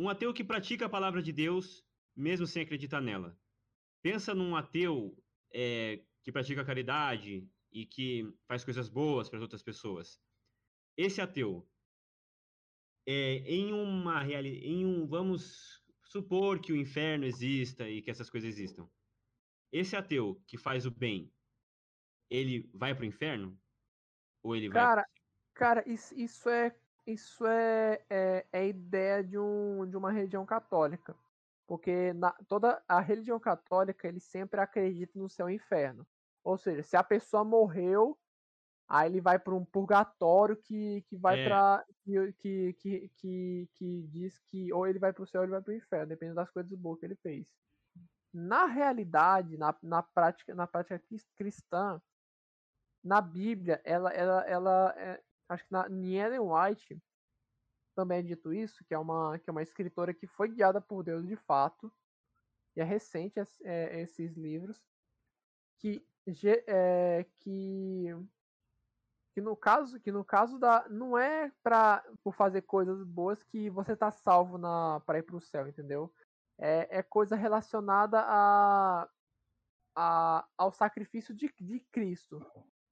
um ateu que pratica a palavra de Deus mesmo sem acreditar nela. Pensa num ateu é, que pratica caridade e que faz coisas boas para as outras pessoas. Esse ateu, é, em uma em um, vamos supor que o inferno exista e que essas coisas existam. Esse ateu que faz o bem, ele vai pro inferno? Ou ele vai. Cara, cara, isso, isso é isso é, é, é ideia de, um, de uma religião católica. Porque na, toda a religião católica, ele sempre acredita no céu e inferno. Ou seja, se a pessoa morreu, aí ele vai para um purgatório que, que vai É. para que, que, que, que, diz que ou ele vai para o céu ou ele vai para o inferno, dependendo das coisas boas que ele fez. Na realidade, na, na prática, na prática cris- cristã, na Bíblia, ela, ela, ela é, acho que na, em Ellen White também é dito isso, que é uma, que é uma escritora que foi guiada por Deus de fato, e é recente é, esses livros, que, é, que que no caso que no caso da não é para por fazer coisas boas que você tá salvo na para ir para o céu entendeu? É, é coisa relacionada a, a ao sacrifício de, de Cristo.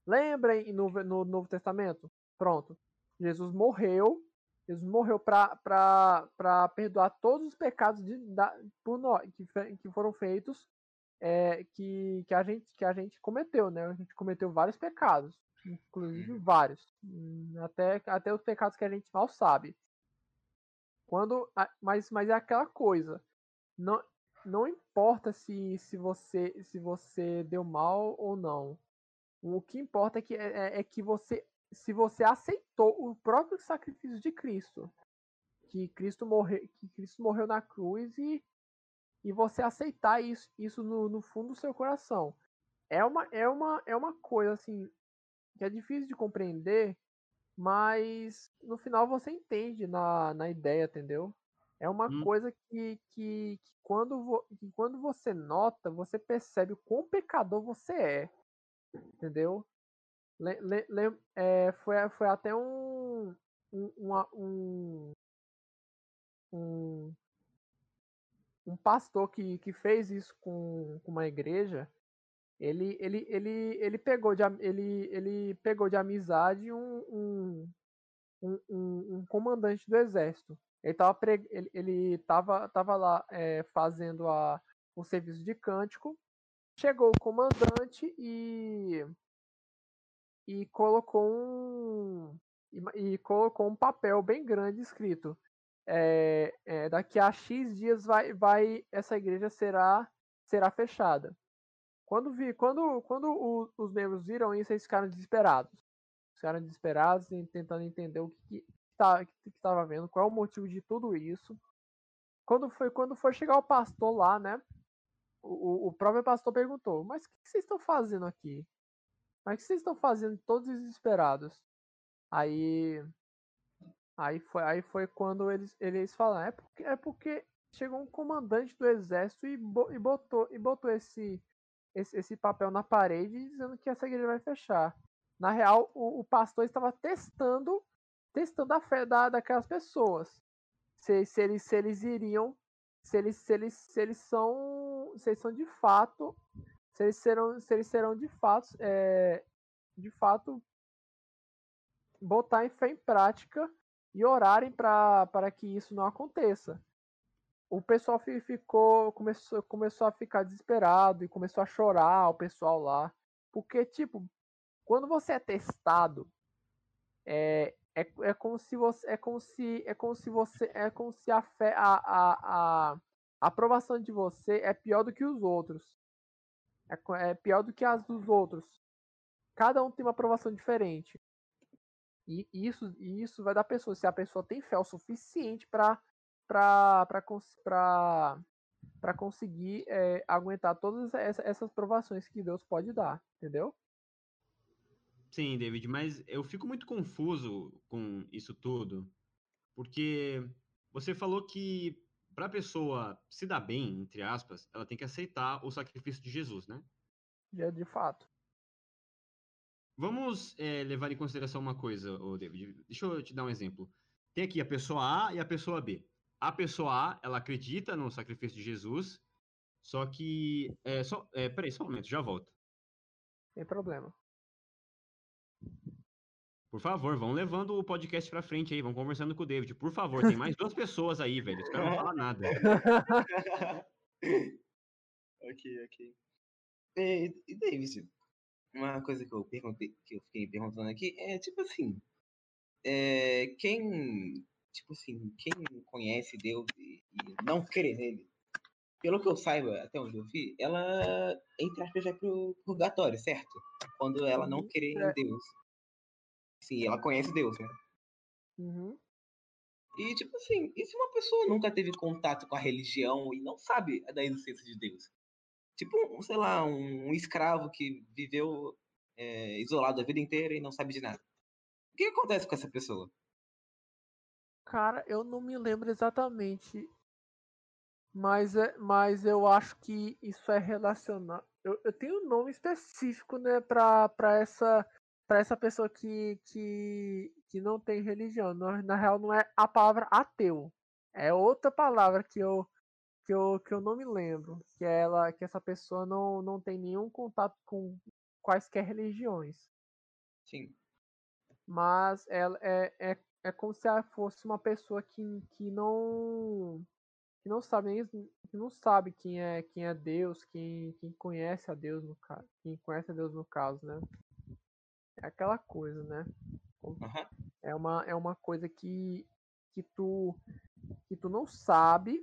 Lembrem no, no Novo Testamento pronto Jesus morreu Jesus morreu para perdoar todos os pecados de, da, por nós, que, que foram feitos é, que, que, a gente, que a gente cometeu, né? A gente cometeu vários pecados inclusive uhum. vários, hum, até, até os pecados que a gente mal sabe. Quando, mas, mas é aquela coisa, não, não importa se, se você se você deu mal ou não. O que importa é que, é, é, é que você se você aceitou o próprio sacrifício de Cristo, que Cristo morreu, que Cristo morreu na cruz e, e você aceitar isso, isso no, no fundo do seu coração. É uma, é uma, é uma coisa assim que é difícil de compreender, mas no final você entende na, na ideia, entendeu? É uma hum. coisa que, que, que, quando vo, que quando você nota, você percebe o quão pecador você é, entendeu? Le, le, le, é, foi, foi até um, um, um, um, um pastor que, que fez isso com, com uma igreja ele, ele, ele, ele, pegou, de, ele, ele pegou de amizade um, um, um, um comandante do exército. Ele estava ele, ele tava, tava lá é, fazendo a, o serviço de cântico. Chegou o comandante e, e colocou um e, e colocou um papel bem grande escrito é, é, daqui a X dias vai, vai essa igreja será será fechada. Quando, vi, quando, quando o, os membros viram isso, eles ficaram desesperados. Ficaram desesperados, tentando entender o que estava que, que tava vendo, qual é o motivo de tudo isso. Quando foi, quando foi chegar o pastor lá, né? O, o próprio pastor perguntou: Mas o que vocês estão fazendo aqui? Mas o que vocês estão fazendo todos desesperados? Aí. Aí foi, aí foi quando eles, eles falaram: é porque, é porque chegou um comandante do exército e, e, botou, e botou esse, esse, esse papel na parede dizendo que essa igreja vai fechar. Na real, o, o pastor estava testando testando a fé da, daquelas pessoas. Se, se, eles, se eles iriam, se eles, se eles, se eles são, se eles são de fato, se eles serão, se eles serão de fato, é, de fato, botar em fé em prática e orarem para que isso não aconteça. O pessoal ficou começou, começou a ficar desesperado e começou a chorar o pessoal lá porque tipo quando você é testado é, é, é como se você é como se é como se você é como se a fé a, a, a, aprovação de você é pior do que os outros é, é pior do que as dos outros. Cada um tem uma aprovação diferente. E isso, isso vai da pessoa. Se a pessoa tem fé o suficiente para para conseguir é, aguentar todas essas provações que Deus pode dar, entendeu? Sim, David, mas eu fico muito confuso com isso tudo, porque você falou que para a pessoa se dar bem, entre aspas, ela tem que aceitar o sacrifício de Jesus, né? É de fato. Vamos é, levar em consideração uma coisa, David. Deixa eu te dar um exemplo. Tem aqui a pessoa A e a pessoa B a pessoa A, ela acredita no sacrifício de Jesus, só que. É, só, é, peraí, só um momento, já volto. Sem problema. Por favor, vão levando o podcast pra frente aí, vão conversando com o David. Por favor, tem mais duas pessoas aí, velho. Os caras não falam nada. ok, ok. E, e David, uma coisa que eu perguntei, que eu fiquei perguntando aqui é tipo assim. É, quem tipo assim, quem conhece Deus e, e, não crê nele, pelo que eu saiba, até onde eu vi, ela, entre aspas, vai pro purgatório, certo? Quando ela não uhum. crê é. em Deus. Sim, ela conhece Deus, né? Uhum. E, tipo assim, e se uma pessoa nunca teve contato com a religião e não sabe da existência de Deus? Tipo, sei lá, um, um escravo que viveu é, isolado a vida inteira e não sabe de nada. O que acontece com essa pessoa? Cara, eu não me lembro exatamente, mas, é, mas eu acho que isso é relacionado. Eu, eu tenho um nome específico, né, pra, pra, essa, pra essa pessoa que, que, que não tem religião. Na, na real, não é a palavra ateu. É outra palavra que eu, que eu, que eu não me lembro. Que é ela, que essa pessoa não, não tem nenhum contato com quaisquer religiões. Sim. Mas ela é, é, é como se ela fosse uma pessoa que, que não que não sabe nem que não sabe quem é quem é Deus, quem, quem conhece a Deus no caso, quem conhece a Deus no caso, né? É aquela coisa, né? Uhum. É uma é uma coisa que que tu que tu não sabe,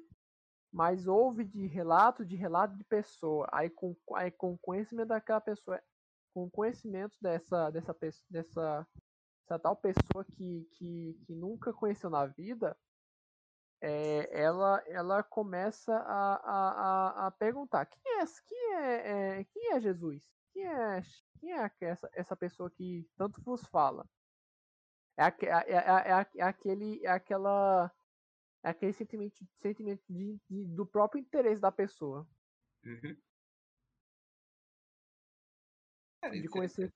mas ouve de relato, de relato de pessoa. Aí com aí com conhecimento daquela pessoa, com conhecimento dessa dessa dessa essa tal pessoa que, que, que nunca conheceu na vida, é, ela, ela começa a, a, a, a, perguntar quem é, quem é, é, quem é Jesus? Quem é, quem é essa, essa pessoa que tanto vos fala? É, é, é, é, aquele, é aquela é aquele sentimento, sentimento de, de, do próprio interesse da pessoa. Uhum. de conhecer,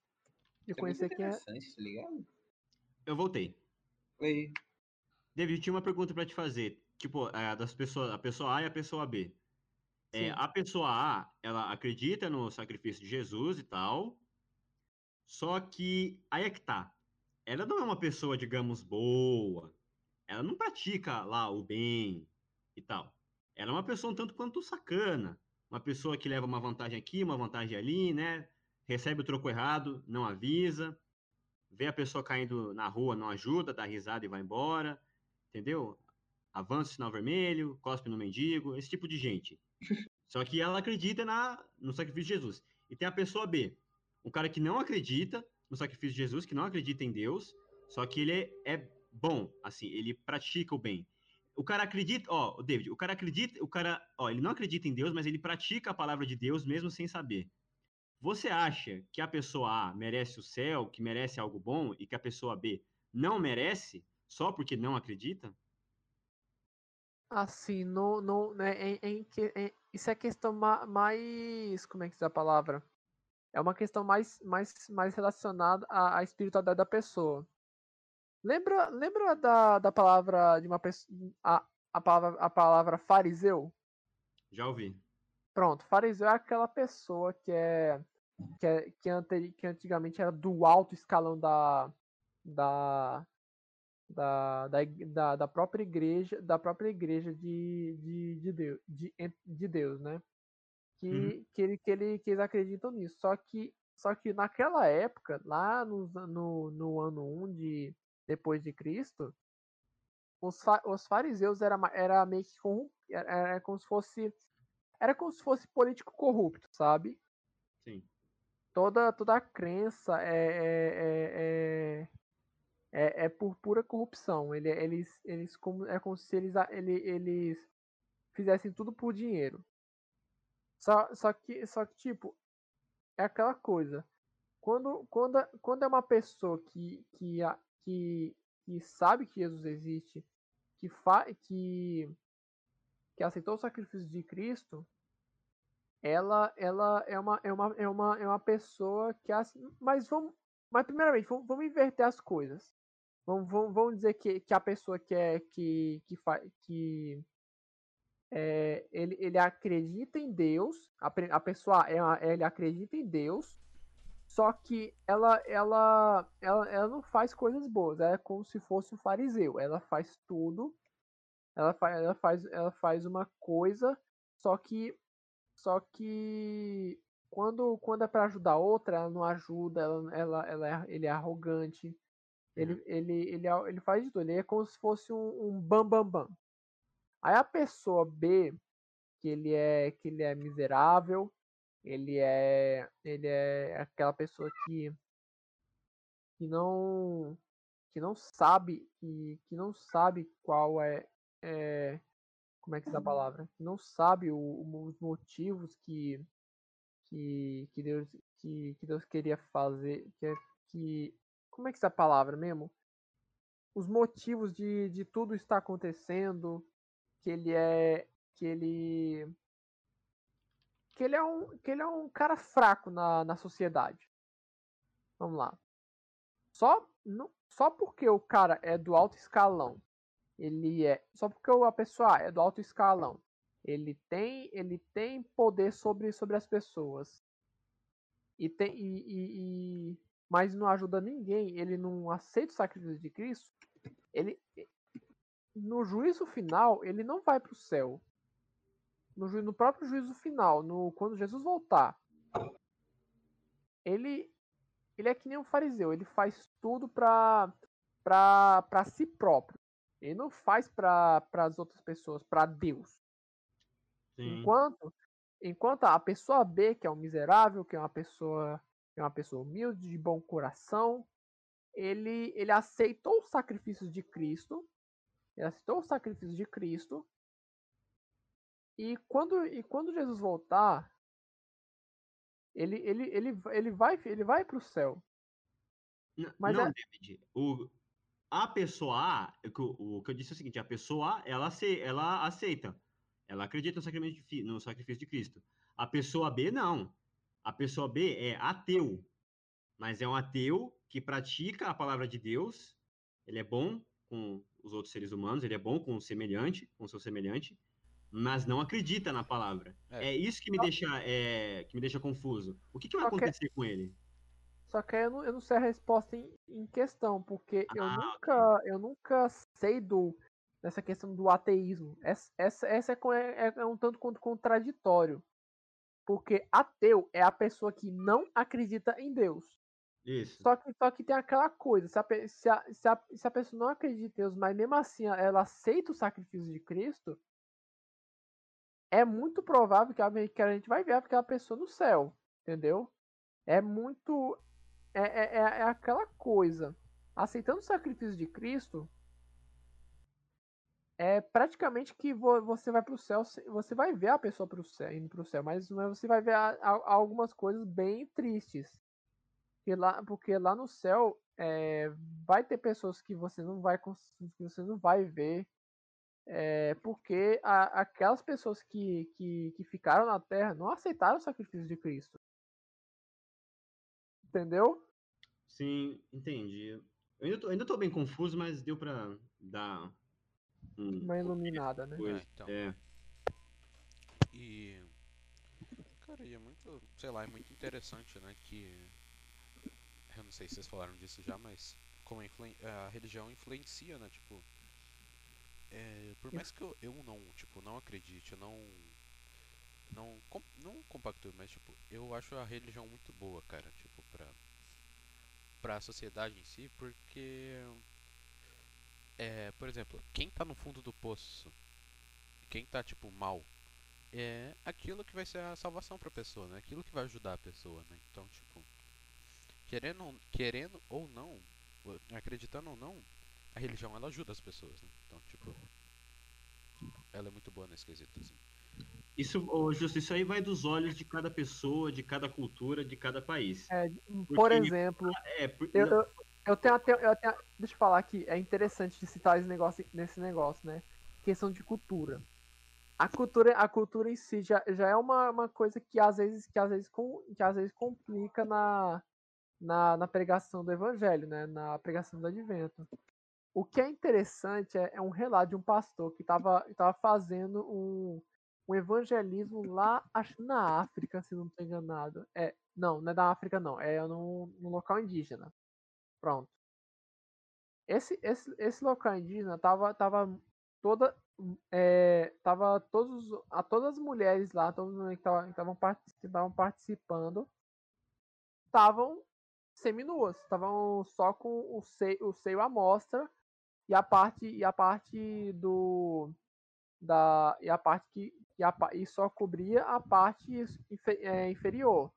de conhecer quem é. Tá ligado? Eu voltei. Oi. David, tinha uma pergunta para te fazer. Tipo, é, das pessoas, a pessoa A e a pessoa B. É, a pessoa A, ela acredita no sacrifício de Jesus e tal. Só que aí é que tá. Ela não é uma pessoa, digamos, boa. Ela não pratica lá o bem e tal. Ela é uma pessoa um tanto quanto sacana. Uma pessoa que leva uma vantagem aqui, uma vantagem ali, né? Recebe o troco errado, não avisa vê a pessoa caindo na rua, não ajuda, dá risada e vai embora, entendeu? Avança o sinal vermelho, cospe no mendigo, esse tipo de gente. Só que ela acredita na, no sacrifício de Jesus. E tem a pessoa B, um cara que não acredita no sacrifício de Jesus, que não acredita em Deus, só que ele é, é bom, assim, ele pratica o bem. O cara acredita, ó, David, o cara acredita, o cara, ó, ele não acredita em Deus, mas ele pratica a palavra de Deus mesmo sem saber. Você acha que a pessoa A merece o céu, que merece algo bom, e que a pessoa B não merece só porque não acredita? Assim, no, no, né, em, em, em, isso é questão ma, mais. Como é que diz a palavra? É uma questão mais, mais, mais relacionada à, à espiritualidade da pessoa. Lembra, lembra da, da palavra de uma pessoa. A, a, palavra, a palavra fariseu? Já ouvi. Pronto, fariseu é aquela pessoa que é que, é, que, anteri, que antigamente era do alto escalão da da, da, da, da, própria igreja da própria igreja de, de, de Deus de, de Deus né que, uhum. que, ele, que, ele, que eles acreditam nisso só que só que naquela época lá no, no, no ano 1 de depois de Cristo os, os fariseus era, era meio que corromp, era, era como se fosse era como se fosse político corrupto, sabe? Sim. Toda, toda a crença é, é, é, é, é por pura corrupção. Ele, eles, eles como, é como se eles, ele, eles fizessem tudo por dinheiro. Só, só, que, só que, tipo, é aquela coisa. Quando, quando, quando é uma pessoa que, que, que, que sabe que Jesus existe, que, fa, que, que aceitou o sacrifício de Cristo, ela, ela é, uma, é, uma, é, uma, é uma pessoa que. Assim, mas vamos. Mas primeiramente, vamos, vamos inverter as coisas. Vamos, vamos, vamos dizer que, que a pessoa que é. que, que, faz, que é, ele, ele acredita em Deus. A, a pessoa ela, ele acredita em Deus. Só que ela, ela, ela, ela não faz coisas boas. Ela é como se fosse um fariseu. Ela faz tudo ela faz, ela faz, ela faz uma coisa, só que só que quando, quando é para ajudar outra, ela não ajuda, ela, ela, ela é, ele é arrogante, ele, uhum. ele, ele, ele faz de tudo, ele é como se fosse um, um bam bam bam. Aí a pessoa B, que ele é que ele é miserável, ele é ele é aquela pessoa que que não que não sabe que, que não sabe qual é é, como é que é a palavra? Não sabe o, os motivos que, que, que, Deus, que, que Deus queria fazer, que, é- que como é que é essa palavra mesmo? Os motivos de, de tudo estar acontecendo, que ele é que ele que ele é um que ele é um cara fraco na, na sociedade. Vamos lá. Só não, só porque o cara é do alto escalão, ele é só porque a pessoa é do alto escalão, ele tem ele tem poder sobre sobre as pessoas e tem e- e- mas não ajuda ninguém, ele não aceita o sacrifício de Cristo, ele no juízo final ele não vai para o céu. No, ju- no próprio juízo final, no quando Jesus voltar, ele ele é que nem um fariseu, ele faz tudo para para para si próprio. Ele não faz para as outras pessoas, para Deus. Sim. Enquanto, enquanto a pessoa B, que é um miserável, que é uma pessoa, é uma pessoa humilde, de bom coração, ele, ele aceitou os sacrifícios de Cristo, ele aceitou os sacrifícios de Cristo, e quando, e quando Jesus voltar, ele, ele, ele, ele vai ele vai para o céu. Mas não, é- David. O, a pessoa A, o que eu- o que eu disse é o seguinte: a pessoa A, ela, ela aceita. Ela acredita no sacrifício, de, no sacrifício de Cristo. A pessoa B, não. A pessoa B é ateu. Mas é um ateu que pratica a palavra de Deus. Ele é bom com os outros seres humanos, ele é bom com o semelhante, com o seu semelhante, mas não acredita na palavra. É. É, isso que me, deixa, é, que me deixa confuso. O que, que vai Só que- acontecer com ele? Só que aí eu não, eu não sei a resposta em, em questão, porque eu Ah, nunca eu nunca sei do dessa questão do ateísmo. Essa, essa, essa é, é, é um tanto quanto contraditório. Porque ateu é a pessoa que não acredita em Deus. Isso. Só que, só que tem aquela coisa, se a, se, a, se, a, se a pessoa não acredita em Deus, mas mesmo assim ela aceita o sacrifício de Cristo, é muito provável que a, que a gente vai ver aquela pessoa no céu, entendeu? É muito. É, é, é, é aquela coisa. Aceitando o sacrifício de Cristo, é praticamente que vo- você vai pro céu, se- você vai ver a pessoa pro céu, indo pro céu, mas você vai ver algumas coisas bem tristes. Porque lá, porque lá no céu é, vai ter pessoas que você não vai que você não vai ver. é, porque a- aquelas pessoas que, que, que ficaram na terra não aceitaram o sacrifício de Cristo. Entendeu? Sim, entendi. Eu ainda tô, ainda tô bem confuso, mas deu pra dar um Uma iluminada, né? É, então. É. E. Cara, e é muito. Sei lá, é muito interessante, né? Que. Eu não sei se vocês falaram disso já, mas. Como a, influen- a religião influencia, né? Tipo. é, por mais que eu, eu não, tipo, não acredite, eu não. Não, com, não compacto, mas tipo, eu acho a religião muito boa, cara, tipo, pra. Pra sociedade em si, porque. É, por exemplo, quem tá no fundo do poço, quem tá, tipo, mal, é aquilo que vai ser a salvação pra pessoa, né? Aquilo que vai ajudar a pessoa, né? Então, tipo, querendo, ou- querendo ou não, acreditando ou não, a religião ela ajuda as pessoas, né? Então, tipo, ela é muito boa nesse quesito, assim. Isso, ô, Justo, isso aí vai dos olhos de cada pessoa, de cada cultura, de cada país. É, por Porque- exemplo, É, por- eu, não, eu, tenho até. Eu tenho, deixa eu falar aqui, é interessante de citar esse negócio, nesse negócio, né? Questão de cultura. A cultura, a cultura em si já, já é uma, uma coisa que às vezes, que às vezes, com, que às vezes complica na, na, na pregação do evangelho, né? Na pregação do advento. O que é interessante é, é um relato de um pastor que estava tava fazendo um, um evangelismo lá, acho na África, se não estou enganado. É, não, não é da África, não. É num, num local indígena. Pronto. Esse, esse, esse local indígena tava, tava toda. É, tava todos, a todas as mulheres lá, todas que estavam estavam participando, estavam seminuas, estavam só com o seio, o seio à mostra e a parte e a parte do da e a parte que e, a, e só cobria a parte infe- é, inferior.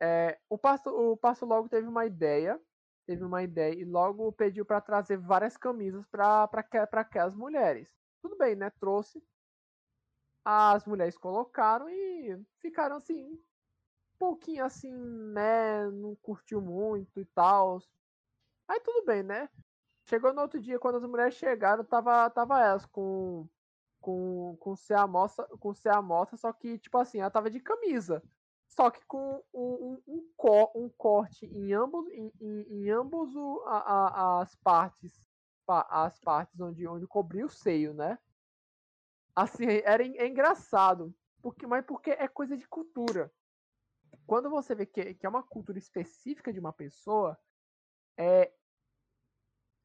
É, o pastor o pastor logo teve uma ideia, teve uma ideia e logo pediu para trazer várias camisas para aquelas mulheres. Tudo bem, né? Trouxe. As mulheres colocaram e ficaram assim pouquinho assim, né? Não curtiu muito e tal. Aí tudo bem, né? Chegou no outro dia, quando as mulheres chegaram, tava, tava elas com. Com, com C amostra, com C amostra, só que, tipo assim, ela tava de camisa. Só que com um, um, um, cor, corte em ambos, em, em, em ambos o, a, a, as partes. As partes onde, onde cobriu o seio, né? Assim, era é engraçado. Porque, mas porque é coisa de cultura. Quando você vê que, que é uma cultura específica de uma pessoa, é,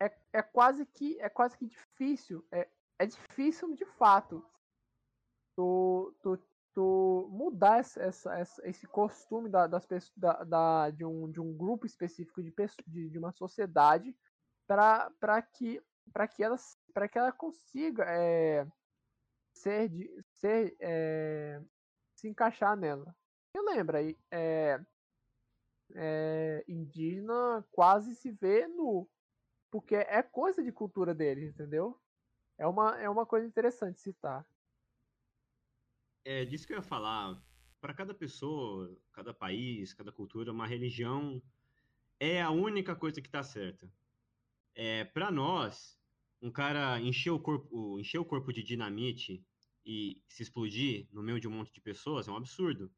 é, é quase que é quase que difícil. É, é difícil de fato tu, tu, tu mudar essa, essa, esse costume da, das da, da, de, um, de um grupo específico de, de, de uma sociedade para que para que ela para que ela consiga é, ser de ser é, se encaixar nela. Eu lembro aí é, é, indígena quase se vê nu porque é coisa de cultura deles, entendeu? É uma, é uma coisa interessante citar. É disso que eu ia falar. Para cada pessoa, cada país, cada cultura, uma religião é a única coisa que está certa. É, para nós, um cara encher o corpo, encher o corpo de dinamite e se explodir no meio de um monte de pessoas é um absurdo.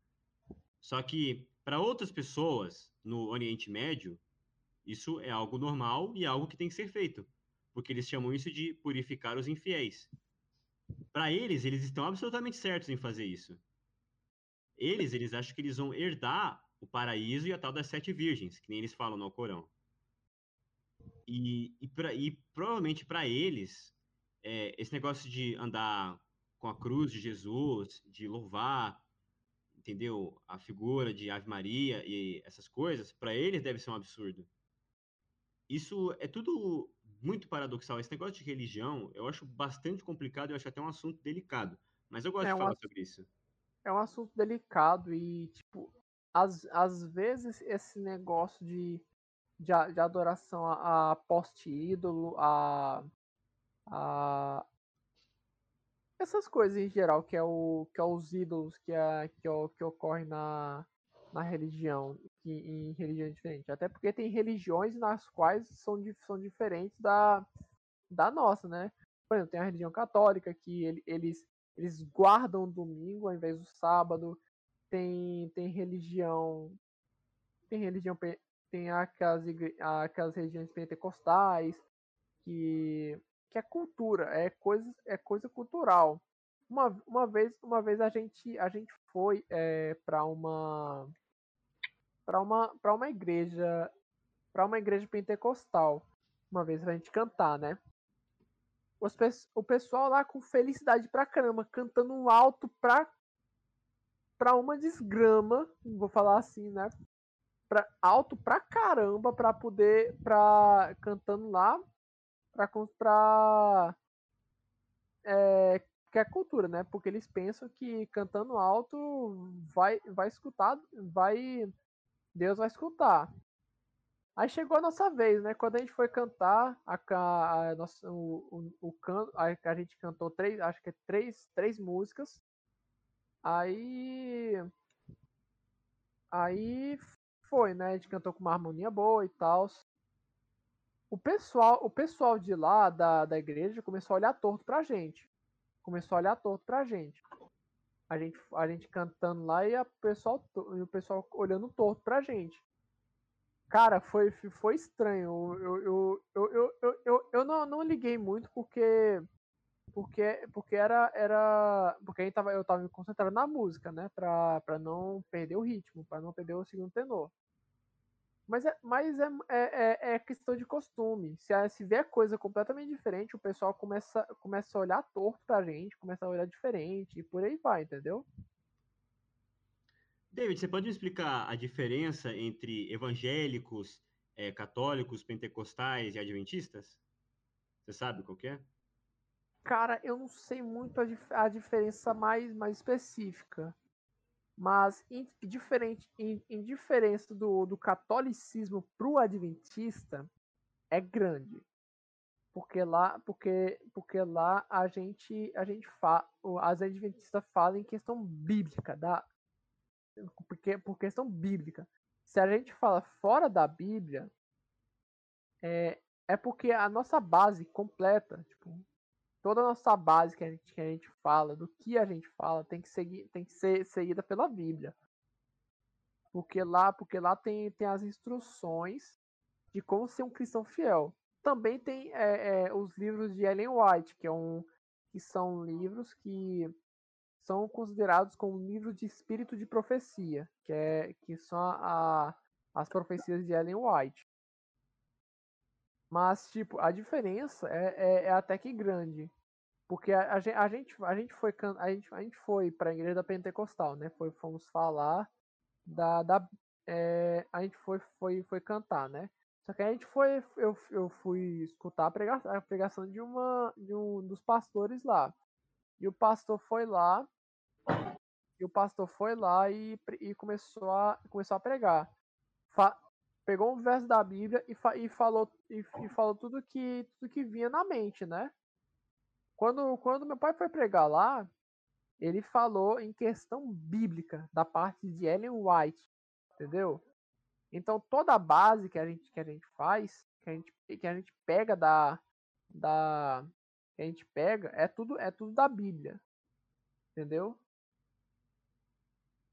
Só que para outras pessoas no Oriente Médio, isso é algo normal e algo que tem que ser feito, porque eles chamam isso de purificar os infiéis. Para eles, eles estão absolutamente certos em fazer isso. Eles, eles acham que eles vão herdar o paraíso e a tal das sete virgens, que nem eles falam no Alcorão. E, e, pra, e provavelmente para eles, é, esse negócio de andar com a cruz de Jesus, de louvar, entendeu? A figura de Ave Maria e essas coisas, para eles deve ser um absurdo isso é tudo muito paradoxal. Esse negócio de religião, eu acho bastante complicado, eu acho até um assunto delicado. Mas eu gosto é de falar sobre isso. É um assunto delicado e, tipo, às, às vezes esse negócio de, de, de adoração a, a poste-ídolo, a, a. Essas coisas em geral, que é, o, que é os ídolos que, é, que, é, que ocorre na, na religião que, em religiões diferentes. Até porque tem religiões nas quais são, são diferentes da, da nossa, né? Por exemplo, tem a religião católica que ele, eles, eles guardam o domingo ao invés do sábado. Tem, tem religião. Tem religião. Tem aquelas, aquelas religiões pentecostais que, que é cultura, é coisa, é coisa cultural. Uma, uma, vez, uma vez a gente, a gente foi é, para uma para uma para uma igreja para uma igreja pentecostal uma vez pra gente cantar, né? Os, o pessoal lá com felicidade pra caramba, cantando alto pra, pra uma desgrama, vou falar assim, né? Pra, alto pra caramba pra poder, pra, cantando lá, pra, pra é, que é cultura, né? Porque eles pensam que cantando alto vai, vai escutar, vai Deus vai escutar. Aí chegou a nossa vez, né? Quando a gente foi cantar, a, a, a nossa, o, o, o canto, a, a gente cantou três, acho que é três, três músicas. Aí. Aí foi, né? A gente cantou com uma harmonia boa e tal. O pessoal, o pessoal de lá da, da igreja começou a olhar torto pra gente. Começou a olhar torto pra gente a gente, a gente cantando lá e, a pessoal, e o pessoal olhando torto pra gente. Cara, foi, foi estranho. Eu, eu, eu, eu, eu, eu, eu não, não liguei muito porque. Porque, porque era, era. Porque gente tava, eu tava me concentrando na música, né? Pra, pra não perder o ritmo, pra não perder o segundo tenor. Mas é, mas é, é, é questão de costume. Se, se vê coisa completamente diferente, o pessoal começa, começa a olhar torto pra gente, começa a olhar diferente e por aí vai, entendeu? David, você pode me explicar a diferença entre evangélicos, é, católicos, pentecostais e adventistas? Você sabe qual é? Cara, eu não sei muito a, dif a diferença mais, mais específica. Mas em, diferente, em, em diferença do, do catolicismo para o adventista, é grande. Porque lá, porque, porque lá a gente, a gente fa, as adventistas falam em questão bíblica, da, porque, por questão bíblica. Se a gente fala fora da Bíblia, é, é porque a nossa base completa, tipo, toda a nossa base que a gente, que a gente fala, do que a gente fala, tem que, seguir, tem que ser seguida pela Bíblia. Porque lá, porque lá tem, tem as instruções de como ser um cristão fiel. Também tem é, é, os livros de Ellen White, que, é um, que são livros que são considerados como livros de espírito de profecia, que, é, que são a, as profecias de Ellen White. Mas, tipo, a diferença é, é, é até que grande. Porque a, a, gente, a, gente, a gente foi a gente, a gente foi para a igreja da Pentecostal, né? Foi, fomos falar da, da é, a gente foi, foi, foi cantar, né? Só que a gente foi, eu, eu fui escutar a pregação, a pregação de uma de um dos pastores lá. E o pastor foi lá, e o pastor foi lá e, e começou, a, começou a pregar. Fa, pegou um verso da Bíblia e, fa, e falou e, e, falou tudo que tudo que vinha na mente, né? Quando quando meu pai foi pregar lá, ele falou em questão bíblica da parte de Ellen White, entendeu? Então toda a base que a gente que a gente faz, que a gente que a gente pega da da que a gente pega é tudo é tudo da Bíblia. Entendeu?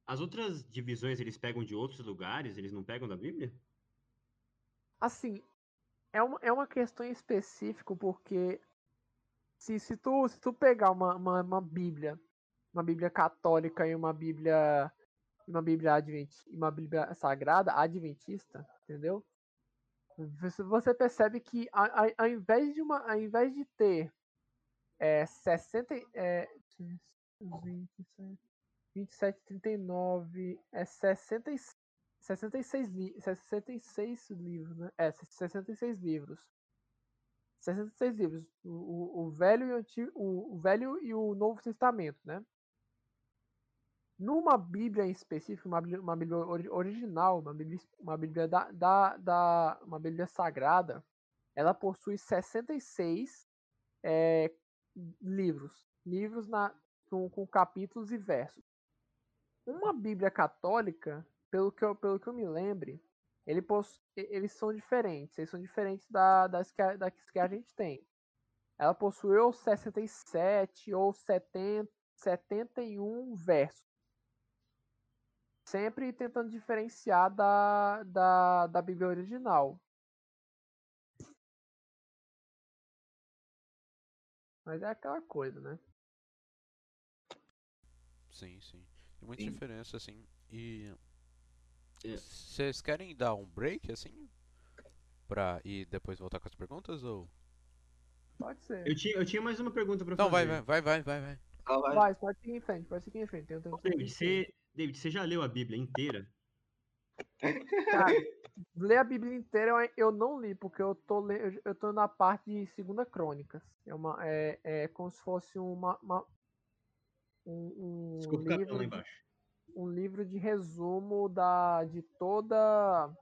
As outras divisões eles pegam de outros lugares, eles não pegam da Bíblia? Assim, é uma, é uma questão específica, porque se, se, tu, se tu pegar uma, uma, uma Bíblia, uma Bíblia católica e uma Bíblia uma Bíblia adventista, uma Bíblia sagrada adventista, entendeu? Você percebe que ao, ao invés de uma, ao invés de ter é, 60, é, 27, 27, 39, é 66 66, li 66 livros, né? É, 66 livros. 66 livros. O, o, o velho, e o, antigo, o, o, velho e o Novo Testamento, né? Numa Bíblia em específico, uma, uma Bíblia original, uma Bíblia, uma Bíblia da, da, da, uma Bíblia sagrada, ela possui 66 é, livros. Livros na, com, com capítulos e versos. Uma Bíblia católica pelo que eu, pelo que eu me lembre, ele eles são diferentes. Eles são diferentes da, das, que a, das que a gente tem. Ela possui ou 67 ou 70, 71 versos. Sempre tentando diferenciar da, da, da Bíblia original. Mas é aquela coisa, né? Sim, sim. Tem muita sim. diferença, assim. E vocês querem dar um break, assim? Pra e depois voltar com as perguntas, ou... Pode ser. Eu tinha, eu tinha mais uma pergunta pra Não, fazer. Não, vai, vai, vai, vai, vai. Ah, vai. vai, pode seguir em frente, pode seguir em frente. Eu tenho David, você, David, você já leu a Bíblia inteira? Cara, ler a Bíblia inteira eu não li, porque eu tô, eu tô na parte de Segunda Crônicas. É, uma, é, é como se fosse uma, uma um, um Desculpa, livro... lá embaixo um livro de resumo da de toda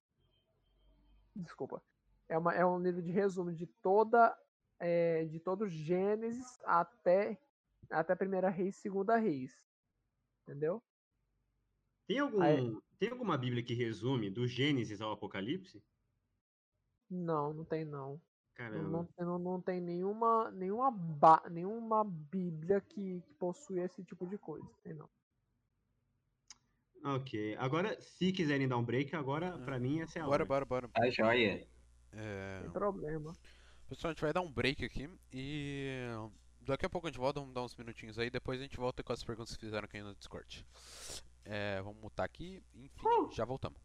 desculpa é, uma, é um livro de resumo de toda é, de todo Gênesis até até primeira Reis segunda Reis entendeu? Tem algum Aí, tem alguma Bíblia que resume do Gênesis ao Apocalipse? Não não tem não. Caramba. Não, não, não tem nenhuma nenhuma ba, nenhuma Bíblia que, que possui esse tipo de coisa tem não Ok. Agora, se quiserem dar um break, agora, pra mim, essa é a bora, hora. Bora, bora, bora. Tá joia. É... Sem problema. Pessoal, a gente vai dar um break aqui e daqui a pouco a gente volta, vamos dar uns minutinhos aí, depois a gente volta com as perguntas que fizeram aqui no Discord. É, vamos mutar aqui, enfim, uh! já voltamos.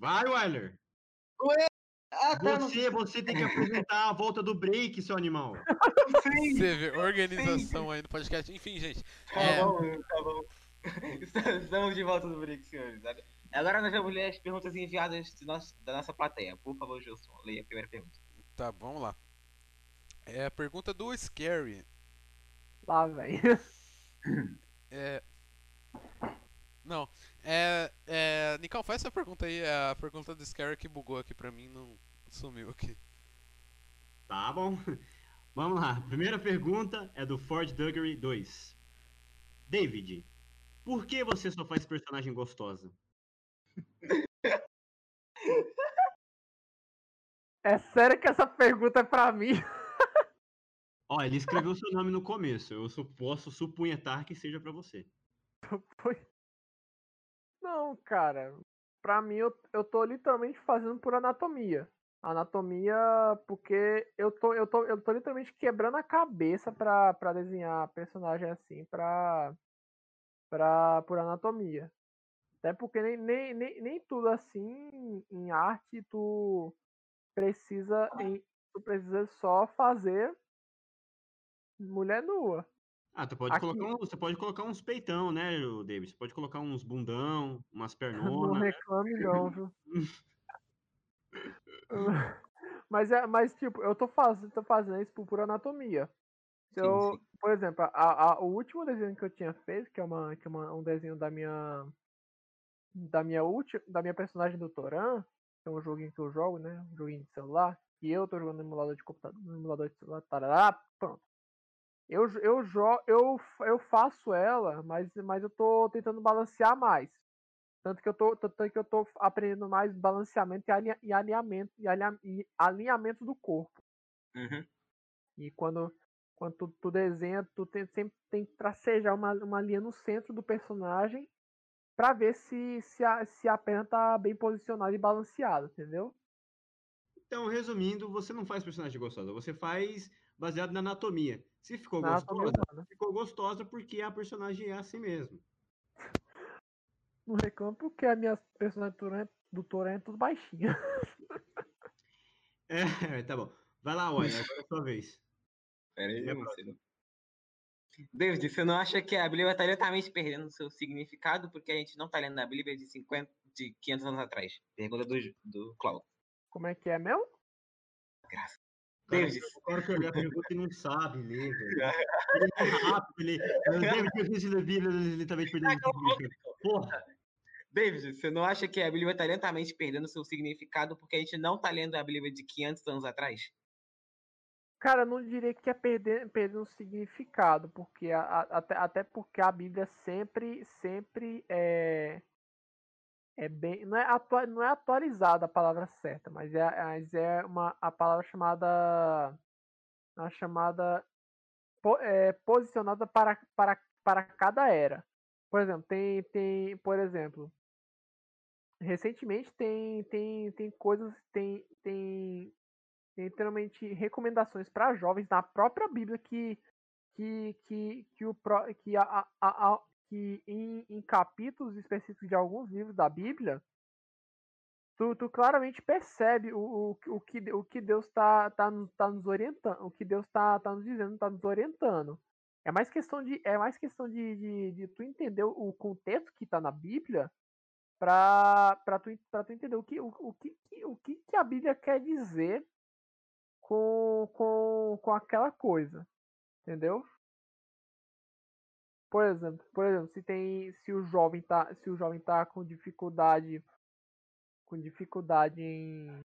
Vai, Wyler. Ah, tá, Você, você tem que apresentar a volta do break, seu animal. sei. Você vê, organização aí no podcast. Enfim, gente. Tá É, bom, tá bom. Estamos de volta no break, senhores. Agora nós vamos ler as perguntas enviadas do nosso- da nossa plateia. Por favor, Gilson, leia a primeira pergunta. Tá, vamos lá. É a pergunta do Scary. Lá, velho. É. Não. É. é... Faz essa pergunta aí. É a pergunta do Scary que bugou aqui pra mim, não sumiu aqui. Tá bom. Vamos lá. Primeira pergunta é do Ford Duggery 2. David, por que você só faz personagem gostosa? É sério que essa pergunta é pra mim? Ó, ele escreveu seu nome no começo. Eu posso supunhetar que seja pra você. Foi. Não, cara. Pra mim, eu, eu tô literalmente fazendo por anatomia. Anatomia, porque eu tô, eu tô, eu tô literalmente quebrando a cabeça pra, pra desenhar personagem assim, pra, pra, por anatomia. Até porque nem, nem, nem, nem tudo assim em arte tu precisa, em, tu precisa só fazer mulher nua. Ah, tu pode Aqui. colocar um- você pode colocar uns peitão, né, David? Você pode colocar uns bundão, umas Não pernonas. reclame não, viu? mas é, mas tipo, eu tô fazendo, tô fazendo isso por pura anatomia. Se Sim, eu, sim. por exemplo, a, a- o último desenho que eu tinha feito, que é, uma, que é uma- um desenho da minha da minha última, da minha personagem do Toran, que é um joguinho que eu jogo, né? Um joguinho de celular, e eu tô jogando no emulador de computador, no emulador de celular, tarará, pronto. Eu, eu, eu, eu faço ela, mas, mas eu tô tentando balancear mais. Tanto que eu tô, tanto que eu tô aprendendo mais balanceamento e, alinha- e alinhamento e, alinha- e alinhamento do corpo. Uhum. E quando, quando tu, tu desenha, tu tem, sempre tem que tracejar uma, uma linha no centro do personagem pra ver se, se, a, se a perna tá bem posicionada e balanceada, entendeu? Então, resumindo, você não faz personagem gostosa, você faz baseado na anatomia. Se ficou Na gostosa, humana. ficou gostosa porque a personagem é assim mesmo. Não reclamo porque a minha personagem do Toran- é tudo baixinha. É, tá bom. Vai lá, olha, agora é a sua vez. Pera aí. David, você não acha que a Bíblia está lentamente perdendo seu significado porque a gente não está lendo a Bíblia de 50, de 500 anos atrás? Pergunta do, do Cláudio. Como é que é, meu? Cara, David, o cara que olhar a pergunta e não sabe ler, velho. Ele é rápido, ele. Eu lembro que eu fiz Bíblia, ele também perdeu. Porra, David, você não acha que a Bíblia está lentamente perdendo seu significado porque a gente não está lendo a Bíblia de 500 anos atrás? Cara, eu não diria que é perder, perder um significado, porque a- a- até, até porque a Bíblia sempre, sempre é, é bem, não é, atua, não é atualizada a palavra certa, mas é, mas é uma a palavra chamada, chamada é, posicionada para, para, para cada era. Por exemplo, tem, tem, por exemplo, recentemente tem, tem, tem coisas, tem, tem tem literalmente recomendações para jovens na própria Bíblia que que que, que o que, a, a- a- que em, em capítulos específicos de alguns livros da Bíblia tu, tu claramente percebe o, o, o que o que Deus tá, tá, tá nos orientando o que Deus tá, tá nos dizendo tá nos orientando é mais questão de é mais questão de, de, de tu entender o contexto que tá na Bíblia para tu, pra tu entender o que, o, o, que, o que a Bíblia quer dizer com, com, com aquela coisa. Entendeu? Por exemplo, por exemplo, se tem. Se o jovem tá. Se o jovem tá com dificuldade. Com dificuldade em.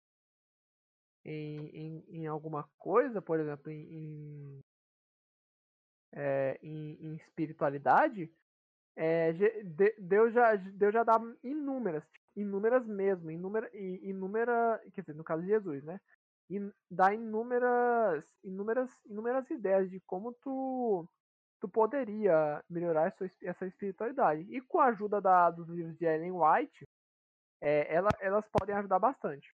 Em, em, em alguma coisa, por exemplo, em, em, é, em, em espiritualidade, é, Deus, já, Deus já dá inúmeras, inúmeras mesmo, inúmera, inúmera, quer dizer, no caso de Jesus, né? in- dá inúmeras, inúmeras, inúmeras ideias de como tu, tu poderia melhorar essa, es- essa espiritualidade. E com a ajuda da, dos livros de Ellen White, é, ela, elas podem ajudar bastante.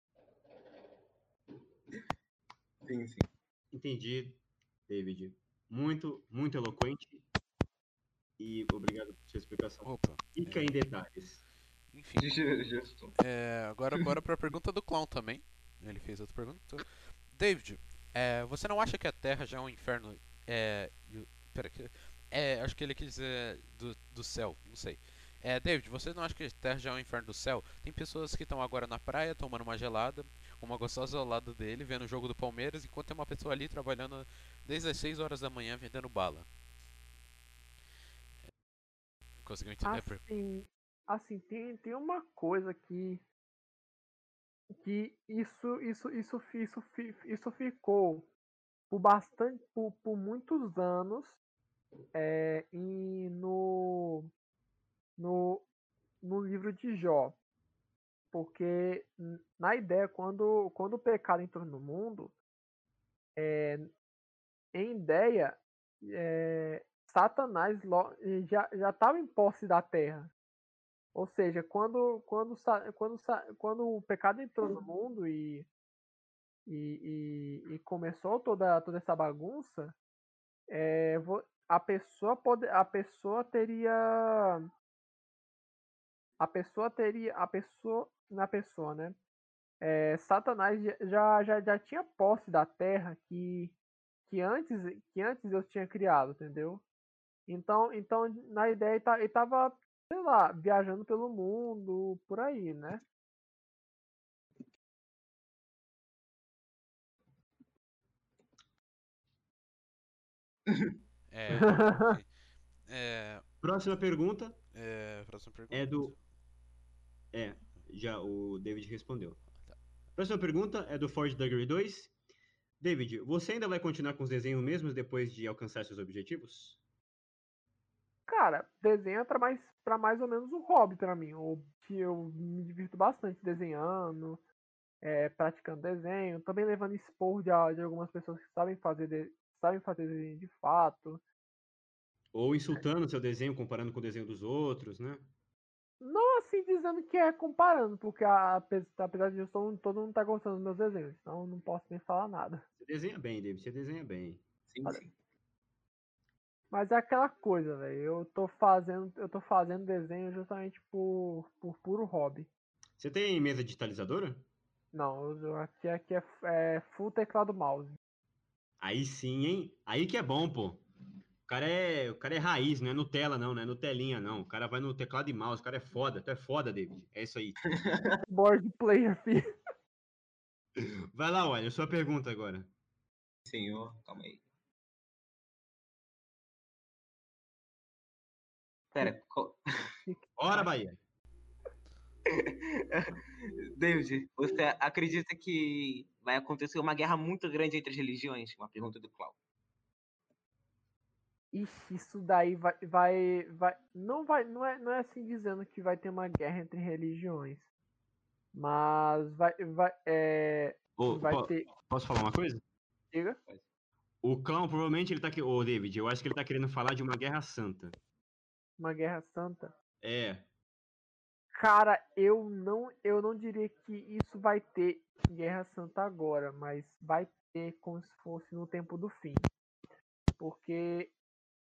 Sim, sim. entendi, David. Muito, muito eloquente. E obrigado por sua explicação. Opa. Fica em detalhes. Enfim. É, agora bora pra pergunta do clown também. Ele fez outra pergunta. David, é, você não acha que a Terra já é um inferno? É, pera, que- é, acho que ele quis dizer do, do céu, não sei. É, David, você não acha que a Terra já é um inferno do céu? Tem pessoas que estão agora na praia tomando uma gelada, uma gostosa ao lado dele, vendo o jogo do Palmeiras, enquanto tem uma pessoa ali trabalhando desde as 6 horas da manhã vendendo bala. Conseguiu entender? Assim, assim tem, tem uma coisa que que isso isso isso isso isso ficou por bastante por, por muitos anos é, em, no no no livro de Jó porque na ideia quando quando o pecado entrou no mundo é, em ideia é, Satanás já estava em posse da terra. Ou seja, quando, quando, quando, quando o pecado entrou no mundo e, e, e, e começou toda, toda essa bagunça, é, a pessoa pode, a pessoa teria a pessoa teria a pessoa na pessoa, né? É, Satanás já- já, já, tinha posse da terra que, que antes que antes eu tinha criado, entendeu? Então, então na ideia ele, tá, tava sei lá, viajando pelo mundo, por aí, né? É, é, Próxima pergunta é, próxima pergunta. é do. É, já o David respondeu. Próxima pergunta é do Ford Duggery 2. David, você ainda vai continuar com os desenhos mesmos depois de alcançar seus objetivos? Cara, desenho é pra mais, pra mais ou menos um hobby pra mim. ou que eu me divirto bastante desenhando, é, praticando desenho, também levando expor de, de algumas pessoas que sabem fazer, de- sabem fazer desenho de fato. Ou insultando seu desenho, comparando com o desenho dos outros, né? Não assim dizendo que é comparando, porque a- ape- apesar disso, todo, todo mundo tá gostando dos meus desenhos, então eu não posso nem falar nada. Você desenha bem, David, você desenha bem. Sim, Olha. sim. Mas é aquela coisa, velho. Eu tô fazendo, eu tô fazendo desenho justamente por, por puro hobby. Você tem mesa digitalizadora? Não, eu- eu- aqui, aqui é, é full teclado mouse. Aí sim, hein? Aí que é bom, pô. O cara é, o cara é raiz, não é Nutella, não, não é Nutelinha, não. O cara vai no teclado e mouse, o cara é foda. Tu é foda, David. É isso aí. Board player, filho. Vai lá, olha, sua pergunta agora. Senhor, calma aí. Pera, qual- Bora, Bahia. David, você acredita que vai acontecer uma guerra muito grande entre as religiões? Uma pergunta do Cláudio. Ixi, isso daí vai, vai, vai, não vai, não é, não é assim dizendo que vai ter uma guerra entre religiões, mas vai, vai, é, Ô, vai po- ter, Posso falar uma coisa? diga, O clown provavelmente ele tá aqui. Ô, David, eu acho que ele tá querendo falar de uma guerra santa. uma guerra santa. É. Cara, eu não, eu não diria que isso vai ter guerra santa agora, mas vai ter como se fosse no tempo do fim, porque,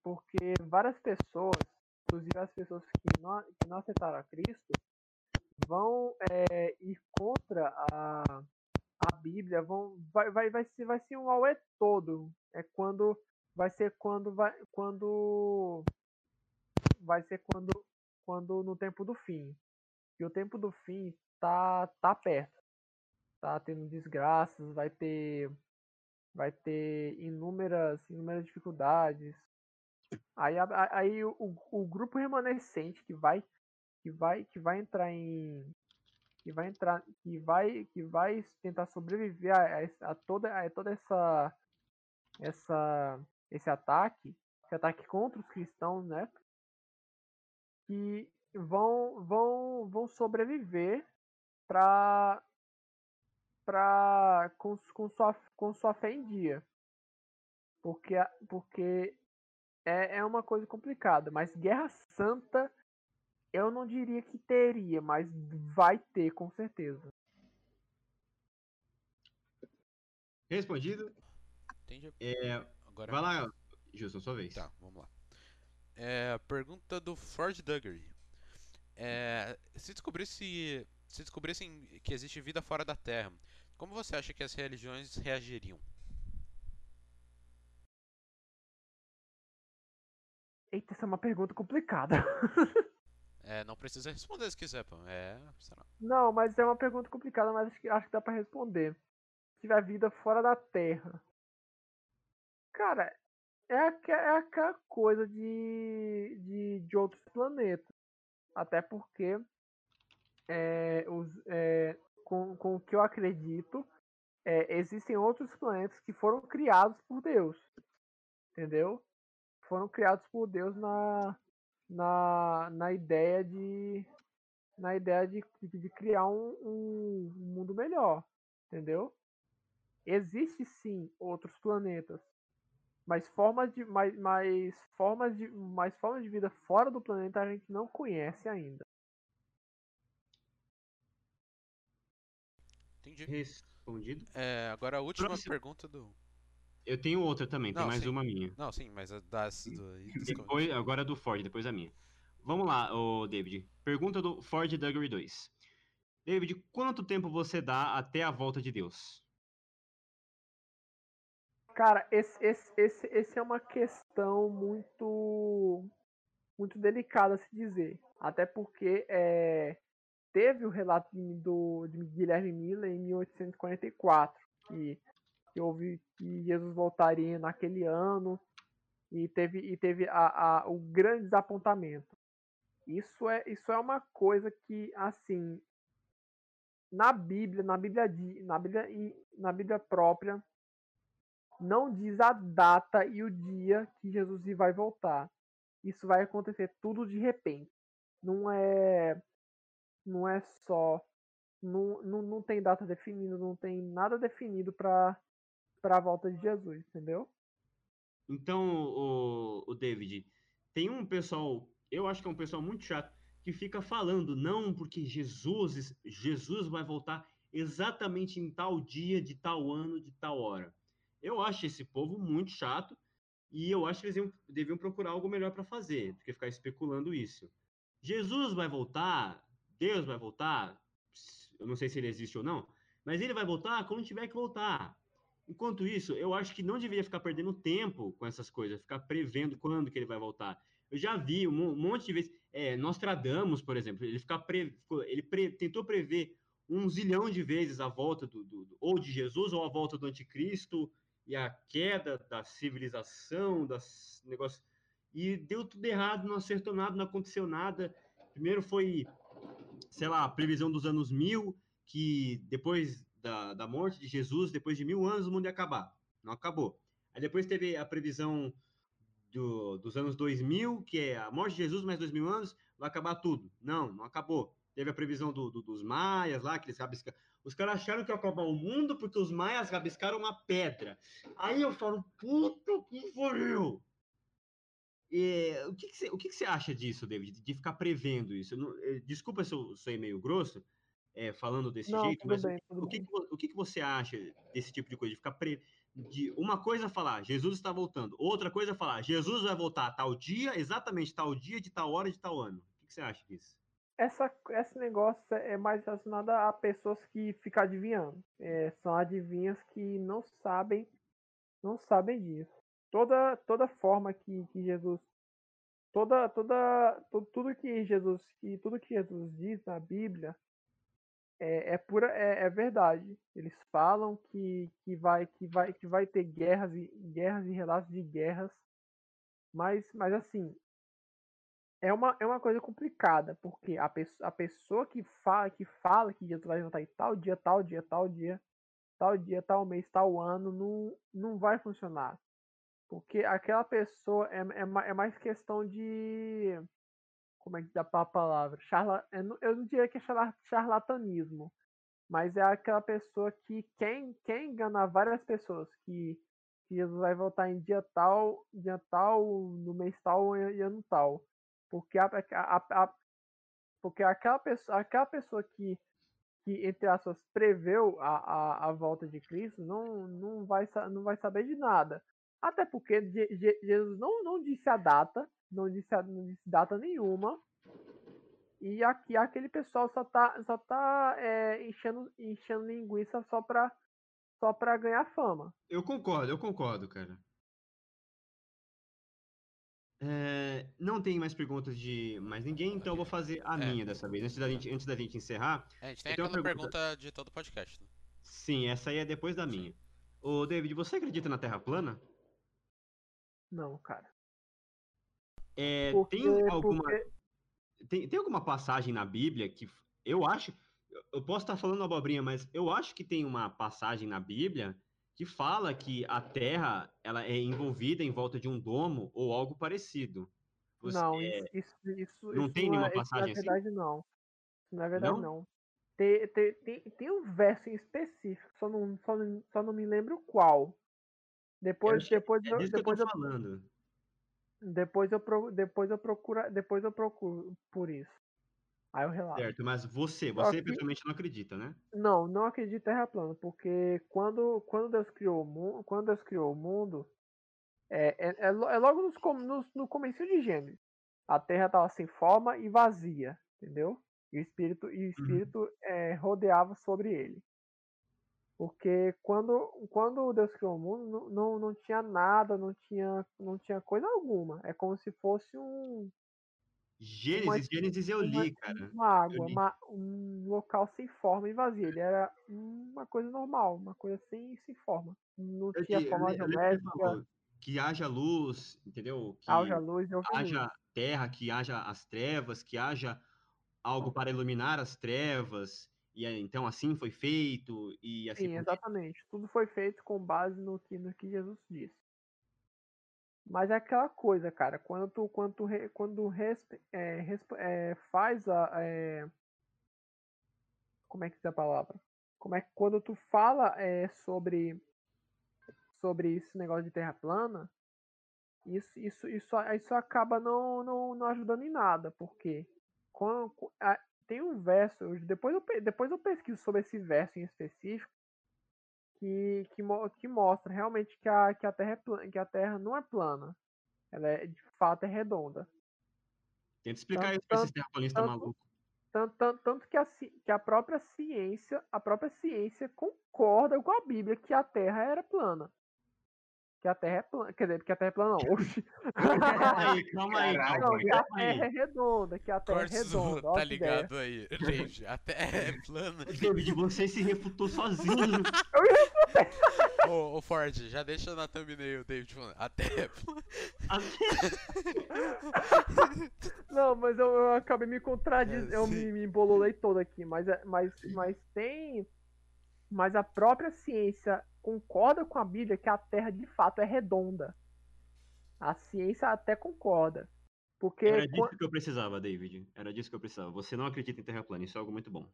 porque várias pessoas, inclusive as pessoas que não, que não aceitaram a Cristo, vão é, ir contra a, a Bíblia, vão, vai, vai, vai, ser, vai ser um auê todo. É quando vai ser quando vai quando vai ser quando quando no tempo do fim. E o tempo do fim tá tá perto. Tá tendo desgraças, vai ter vai ter inúmeras inúmeras dificuldades. Aí, aí o, o grupo remanescente que vai que vai que vai entrar em que vai entrar que vai que vai tentar sobreviver a, a toda a toda essa essa esse ataque esse ataque contra os cristãos né? Que vão vão vão sobreviver para para com, com sua com sua fé em dia. Porque porque é, é uma coisa complicada mas guerra santa eu não diria que teria mas vai ter com certeza Respondido. Entendi. É, Agora. vai lá, Gilson, sua vez. Tá, vamos lá. É, a pergunta do Ford Duggery. É, se descobrisse, se descobrissem que existe vida fora da Terra, como você acha que as religiões reagiriam? Eita, essa é uma pergunta complicada. É, não precisa responder se quiser, pô. É. Não, mas é uma pergunta complicada, mas acho que, acho que dá pra responder. Se tiver vida fora da Terra. Cara, é, é aquela coisa de, de, de outros planetas. Até porque, é, os, é, com, com o que eu acredito, é, existem outros planetas que foram criados por Deus. Entendeu? Foram criados por Deus na, na, na ideia de na ideia de, de, criar um, um mundo melhor, entendeu? Existe sim outros planetas, mas formas de mais, mais formas de mais formas de vida fora do planeta a gente não conhece ainda. Entendi. Respondido. É, agora a última Próximo. pergunta do. Eu tenho outra também, tem Não, mais sim. uma minha. Não, sim, mas a das. Do... Depois, agora é do Ford, depois a minha. Vamos lá, ô David. Pergunta do Ford Duggery 2. David, quanto tempo você dá até a volta de Deus? Cara, esse, esse, esse, esse é uma questão muito muito delicada a se dizer. Até porque é, teve o relato de, do, de Guilherme Miller em 1844, que, que houve que Jesus voltaria naquele ano e teve, e teve a, a, o grande desapontamento. Isso é, isso é uma coisa que, assim, na Bíblia, na Bíblia, na Bíblia, na Bíblia própria, não diz a data e o dia que Jesus vai voltar. Isso vai acontecer tudo de repente. Não é não é só não, não, não tem data definida, não tem nada definido para para a volta de Jesus, entendeu? Então, o, o David, tem um pessoal, eu acho que é um pessoal muito chato, que fica falando, não, porque Jesus, Jesus vai voltar exatamente em tal dia, de tal ano, de tal hora. Eu acho esse povo muito chato e eu acho que eles deviam, deviam procurar algo melhor para fazer do que ficar especulando isso. Jesus vai voltar, Deus vai voltar, eu não sei se ele existe ou não, mas ele vai voltar quando tiver que voltar. Enquanto isso, eu acho que não deveria ficar perdendo tempo com essas coisas, ficar prevendo quando que ele vai voltar. Eu já vi um mon- monte de vezes, é, Nostradamus, por exemplo, ele, pre- ele pre- tentou prever um zilhão de vezes a volta do, do- do- ou de Jesus ou a volta do anticristo e a queda da civilização, das negócios e deu tudo errado, não acertou nada, não aconteceu nada. Primeiro foi, sei lá, a previsão dos anos mil, que depois da, da morte de Jesus, depois de mil anos, o mundo ia acabar. Não acabou. Aí depois teve a previsão do, dos anos 2000, que é a morte de Jesus mais dois mil anos, vai acabar tudo. Não, não acabou. Teve a previsão do, do- dos maias lá, que eles rabiscaram. Os caras acharam que ia acabar o mundo porque os maias rabiscaram uma pedra. Aí eu falo, puta que pariu! E, o que, você, o que, que você acha disso, David, de ficar prevendo isso? Não- eh, desculpa se eu sou meio grosso, eh, falando desse Não, jeito, mas o- bem, o, que, que o que, que você acha desse tipo de coisa? De ficar pre... de uma coisa é falar, Jesus está voltando, outra coisa é falar, Jesus vai voltar tal dia, exatamente tal dia, de tal hora, de tal ano. O que, que você acha disso? Essa, esse negócio é mais relacionado a pessoas que ficam adivinhando. É, são adivinhas que não sabem, não sabem disso. Toda, toda forma que, que Jesus, toda, toda, tu- tudo que Jesus, que tudo que Jesus diz na Bíblia é, é pura, é, é verdade. Eles falam que, que vai, que vai, que vai ter guerras e guerras e relatos de guerras, mas, mas assim, é uma, é uma coisa complicada, porque a, pesso- a pessoa que fala, que fala que Jesus vai voltar em tal dia, tal dia, tal dia, tal dia, tal mês, tal ano, não, não vai funcionar. Porque aquela pessoa é, é, é mais questão de. Como é que dá a palavra? Charla, eu, não, eu não diria que é charla- charlatanismo, mas é aquela pessoa que quer, quer enganar várias pessoas, que, que Jesus vai voltar em dia tal, dia tal, no mês tal e ano tal. Porque, a, a- a- porque aquela, pessoa, aquela pessoa que, que, entre aspas, preveu a, a, a volta de Cristo não, não, vai, não vai saber de nada. Até porque Je- Je- Jesus não, não disse a data, não disse, a- não disse data nenhuma. E aqui aquele pessoal só tá, só tá é, enchendo, enchendo linguiça só pra, só pra ganhar fama. Eu concordo, eu concordo, cara. É, não tem mais perguntas de mais ninguém, então eu vou fazer a É. minha dessa vez. Antes da gente, antes da gente encerrar, É, a gente tem aquela pergunta. pergunta de todo podcast. Né? sim, essa aí é depois da minha. Ô, David, você acredita na Terra plana? Não, cara. É, Porque, tem alguma porque- tem, tem alguma passagem na Bíblia que eu acho, eu- posso estar falando abobrinha, mas eu acho que tem uma passagem na Bíblia que fala que a Terra ela é envolvida em volta de um domo ou algo parecido. Você- Não, é, isso, isso, isso, não isso tem nenhuma é, isso passagem não é assim? verdade, não. Isso não é verdade, Não? não. Tem, tem, tem, tem um verso em específico, só não, só não, só não me lembro qual. Depois, que depois, é eu, eu depois, tô eu, falando. depois eu, pro- depois eu procuro, depois eu procuro por isso. Aí eu relato. Certo, mas você, Só você que- pessoalmente não acredita, né? Não, não acredito em terra plana, porque quando, quando Deus criou o mundo, quando Deus criou o mundo, é, é, é é logo nos, nos- no começo de Gênesis. A terra estava sem forma e vazia, entendeu? E o espírito, e o espírito é, rodeava sobre ele. Porque quando, quando Deus criou o mundo, não, não, não tinha nada, não tinha, não tinha coisa alguma. É como se fosse um, Gênesis, Gênesis eu uma, li, cara. uma água, li. uma- um local sem forma e vazio. Ele era uma coisa normal, uma coisa sem, sem forma. Não Eu, tinha li- forma geométrica, que haja luz, entendeu? Que haja luz, eu vi haja terra, que haja as trevas, que haja algo para iluminar as trevas, e então assim foi feito, e assim Sim, exatamente. Tudo foi feito com base no que, no que Jesus disse. Mas é aquela coisa, cara, quando tu, quando tu, quando respe- é, é, faz a. é, como é que diz a palavra? Como é que quando tu fala é, sobre, sobre esse negócio de terra plana, isso, isso, isso, isso acaba não, não, não ajudando em nada, porque quando, a- tem um verso, depois eu, depois eu pesquiso sobre esse verso em específico, que, que, que mostra realmente que a, que, a terra é plana, que a Terra não é plana. Ela é, de fato é redonda. Tenta explicar Tanto- isso pra esses terraplanistas malucos. Tanto, tanto, tanto que, a, que a própria ciência, a própria ciência concorda com a Bíblia que a Terra era plana. Que a Terra é plana. Quer dizer, que a Terra é plana não. Oxi. Calma aí, calma aí, Caralho, Não, calma aí, que a calma Terra é redonda, que a Terra é Cortes do- redonda. ó tá ideia. ligado aí, gente. A terra é plana. David, você se refutou sozinho. Ô, ô Ford, já deixa na thumbnail o David falando. A terra é plana. Não, mas eu, eu acabei me contradizendo, É, eu me, me embololei todo aqui, mas, é- mas, mas tem. Mas a própria ciência concorda com a Bíblia que a Terra de fato é redonda. A ciência até concorda. Porque. Era disso que eu precisava, David. Era disso que eu precisava. Você não acredita em terra plana, isso é algo muito bom.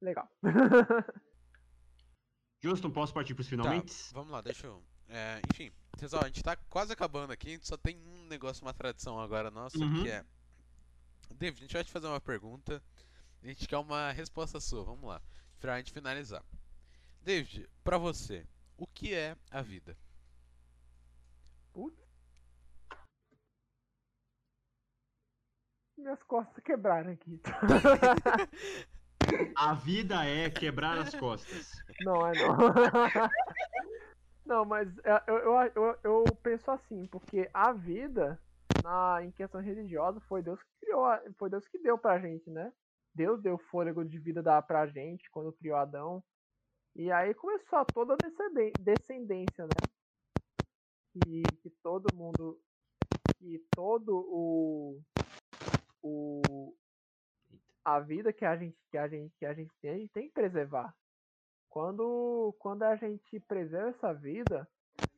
Legal. Justin, posso partir pros Tá, finalmente? vamos lá, deixa eu. é, enfim, pessoal, a gente tá quase acabando aqui, a gente só tem um negócio, uma tradição agora nossa, Uhum. que é. David, a gente vai te fazer uma pergunta. A gente quer uma resposta sua, vamos lá. Pra gente finalizar. David, pra você, o que é a vida? Putz. Minhas costas quebraram aqui. A vida é quebrar as costas. Não, é não. Não, mas é, eu, eu, eu, eu penso assim, porque a vida, na, em questão religiosa, foi Deus que criou, a- foi Deus que deu pra gente, né? Deus deu fôlego de vida da, pra gente quando criou Adão. E aí começou a toda a descendência, né? Que, que todo mundo. Que todo o. O. A vida que a gente, que a gente, que a gente tem, a gente tem que preservar. Quando, quando a gente preserva essa vida,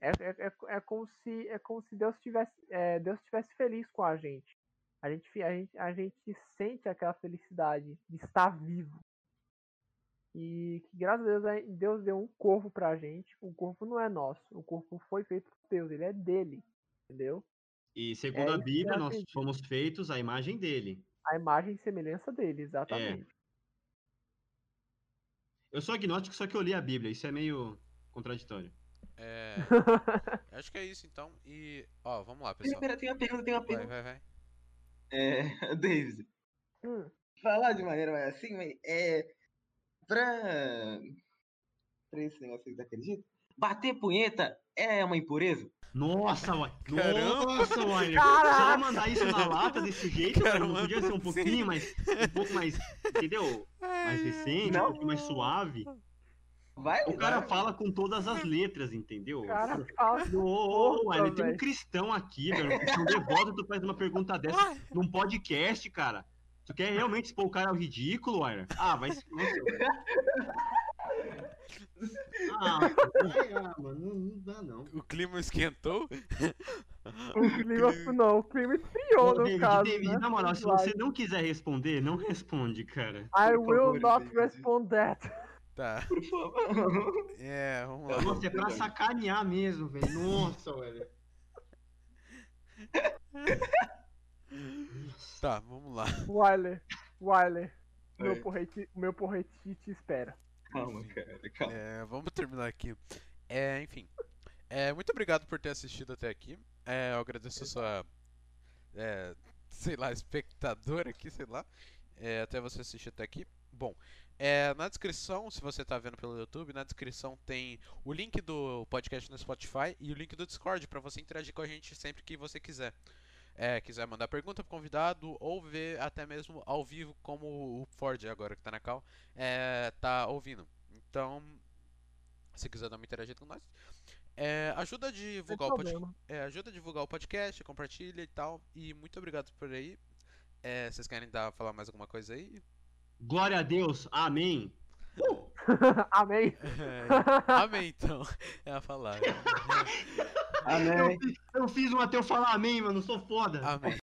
é, é, é, é como se é como se Deus tivesse é, Deus tivesse feliz com a gente. A gente, a gente a gente sente aquela felicidade de estar vivo. E que graças a Deus aí Deus deu um corpo pra gente. O corpo não é nosso, o corpo foi feito por Deus, ele é dele, entendeu? E segundo É a Bíblia, eu nós acredito. fomos feitos à imagem dele. A imagem e semelhança dele, exatamente. Eu sou agnóstico, só que eu li a Bíblia. Isso é meio contraditório. É. acho que é isso então. E. Ó, vamos lá, pessoal. pera, tem uma pergunta, tem uma Vai, pergunta. vai, vai. É, David, Hum, falar de maneira mais assim, mas é. Pra. Pra esse negócio que você acredita? Bater punheta é uma impureza? Nossa, uai. Caramba. Nossa, uai. Caraca. Só mandar isso na lata desse jeito, Cara, cara, não podia ser um mano, pouquinho mais. Um pouco mais. Entendeu? Mais recente, um Não. pouquinho mais suave. Vai, O cara vai. fala com todas as letras, entendeu? O cara fala. Ô, Wesley, tem um cristão aqui, velho. Um cristão devoto, tu faz uma pergunta dessa num podcast, cara. Tu quer realmente expor o cara ao ridículo, Wesley? Ah, vai se. Ah, mano, não, não dá não. O clima esquentou? O clima, não, o clima esfriou no David, caso, David, né? na moral, se você não quiser responder, não responde, cara. I Por will favor, not David. respond that. Tá. Por favor. É, vamos lá. Nossa, é pra sacanear mesmo, velho. Nossa, velho. Tá, vamos lá. Wyler, Wyler, meu porrete, meu porrete te espera. Calma, cara, calma. É, vamos terminar aqui. É, enfim. É, muito obrigado por ter assistido até aqui. É, eu agradeço a sua. é, sei lá, espectador aqui, sei lá. É, até você assistir até aqui. Bom, é, na descrição, se você está vendo pelo YouTube, na descrição tem o link do podcast no Spotify e o link do Discord para você interagir com a gente sempre que você quiser. É, quiser mandar pergunta pro convidado ou ver até mesmo ao vivo como o Ford agora que tá na cal é, tá ouvindo. Então, se quiser dar uma interagida com nós, é, ajuda a divulgar o. É, ajuda a divulgar o podcast, compartilha e tal. E muito obrigado por aí. É, vocês querem dar, falar mais alguma coisa aí? Glória a Deus, amém. Amém. É, amém, então. É a palavra. Amém. Eu fiz um até eu falar amém, mano, sou foda. Amém.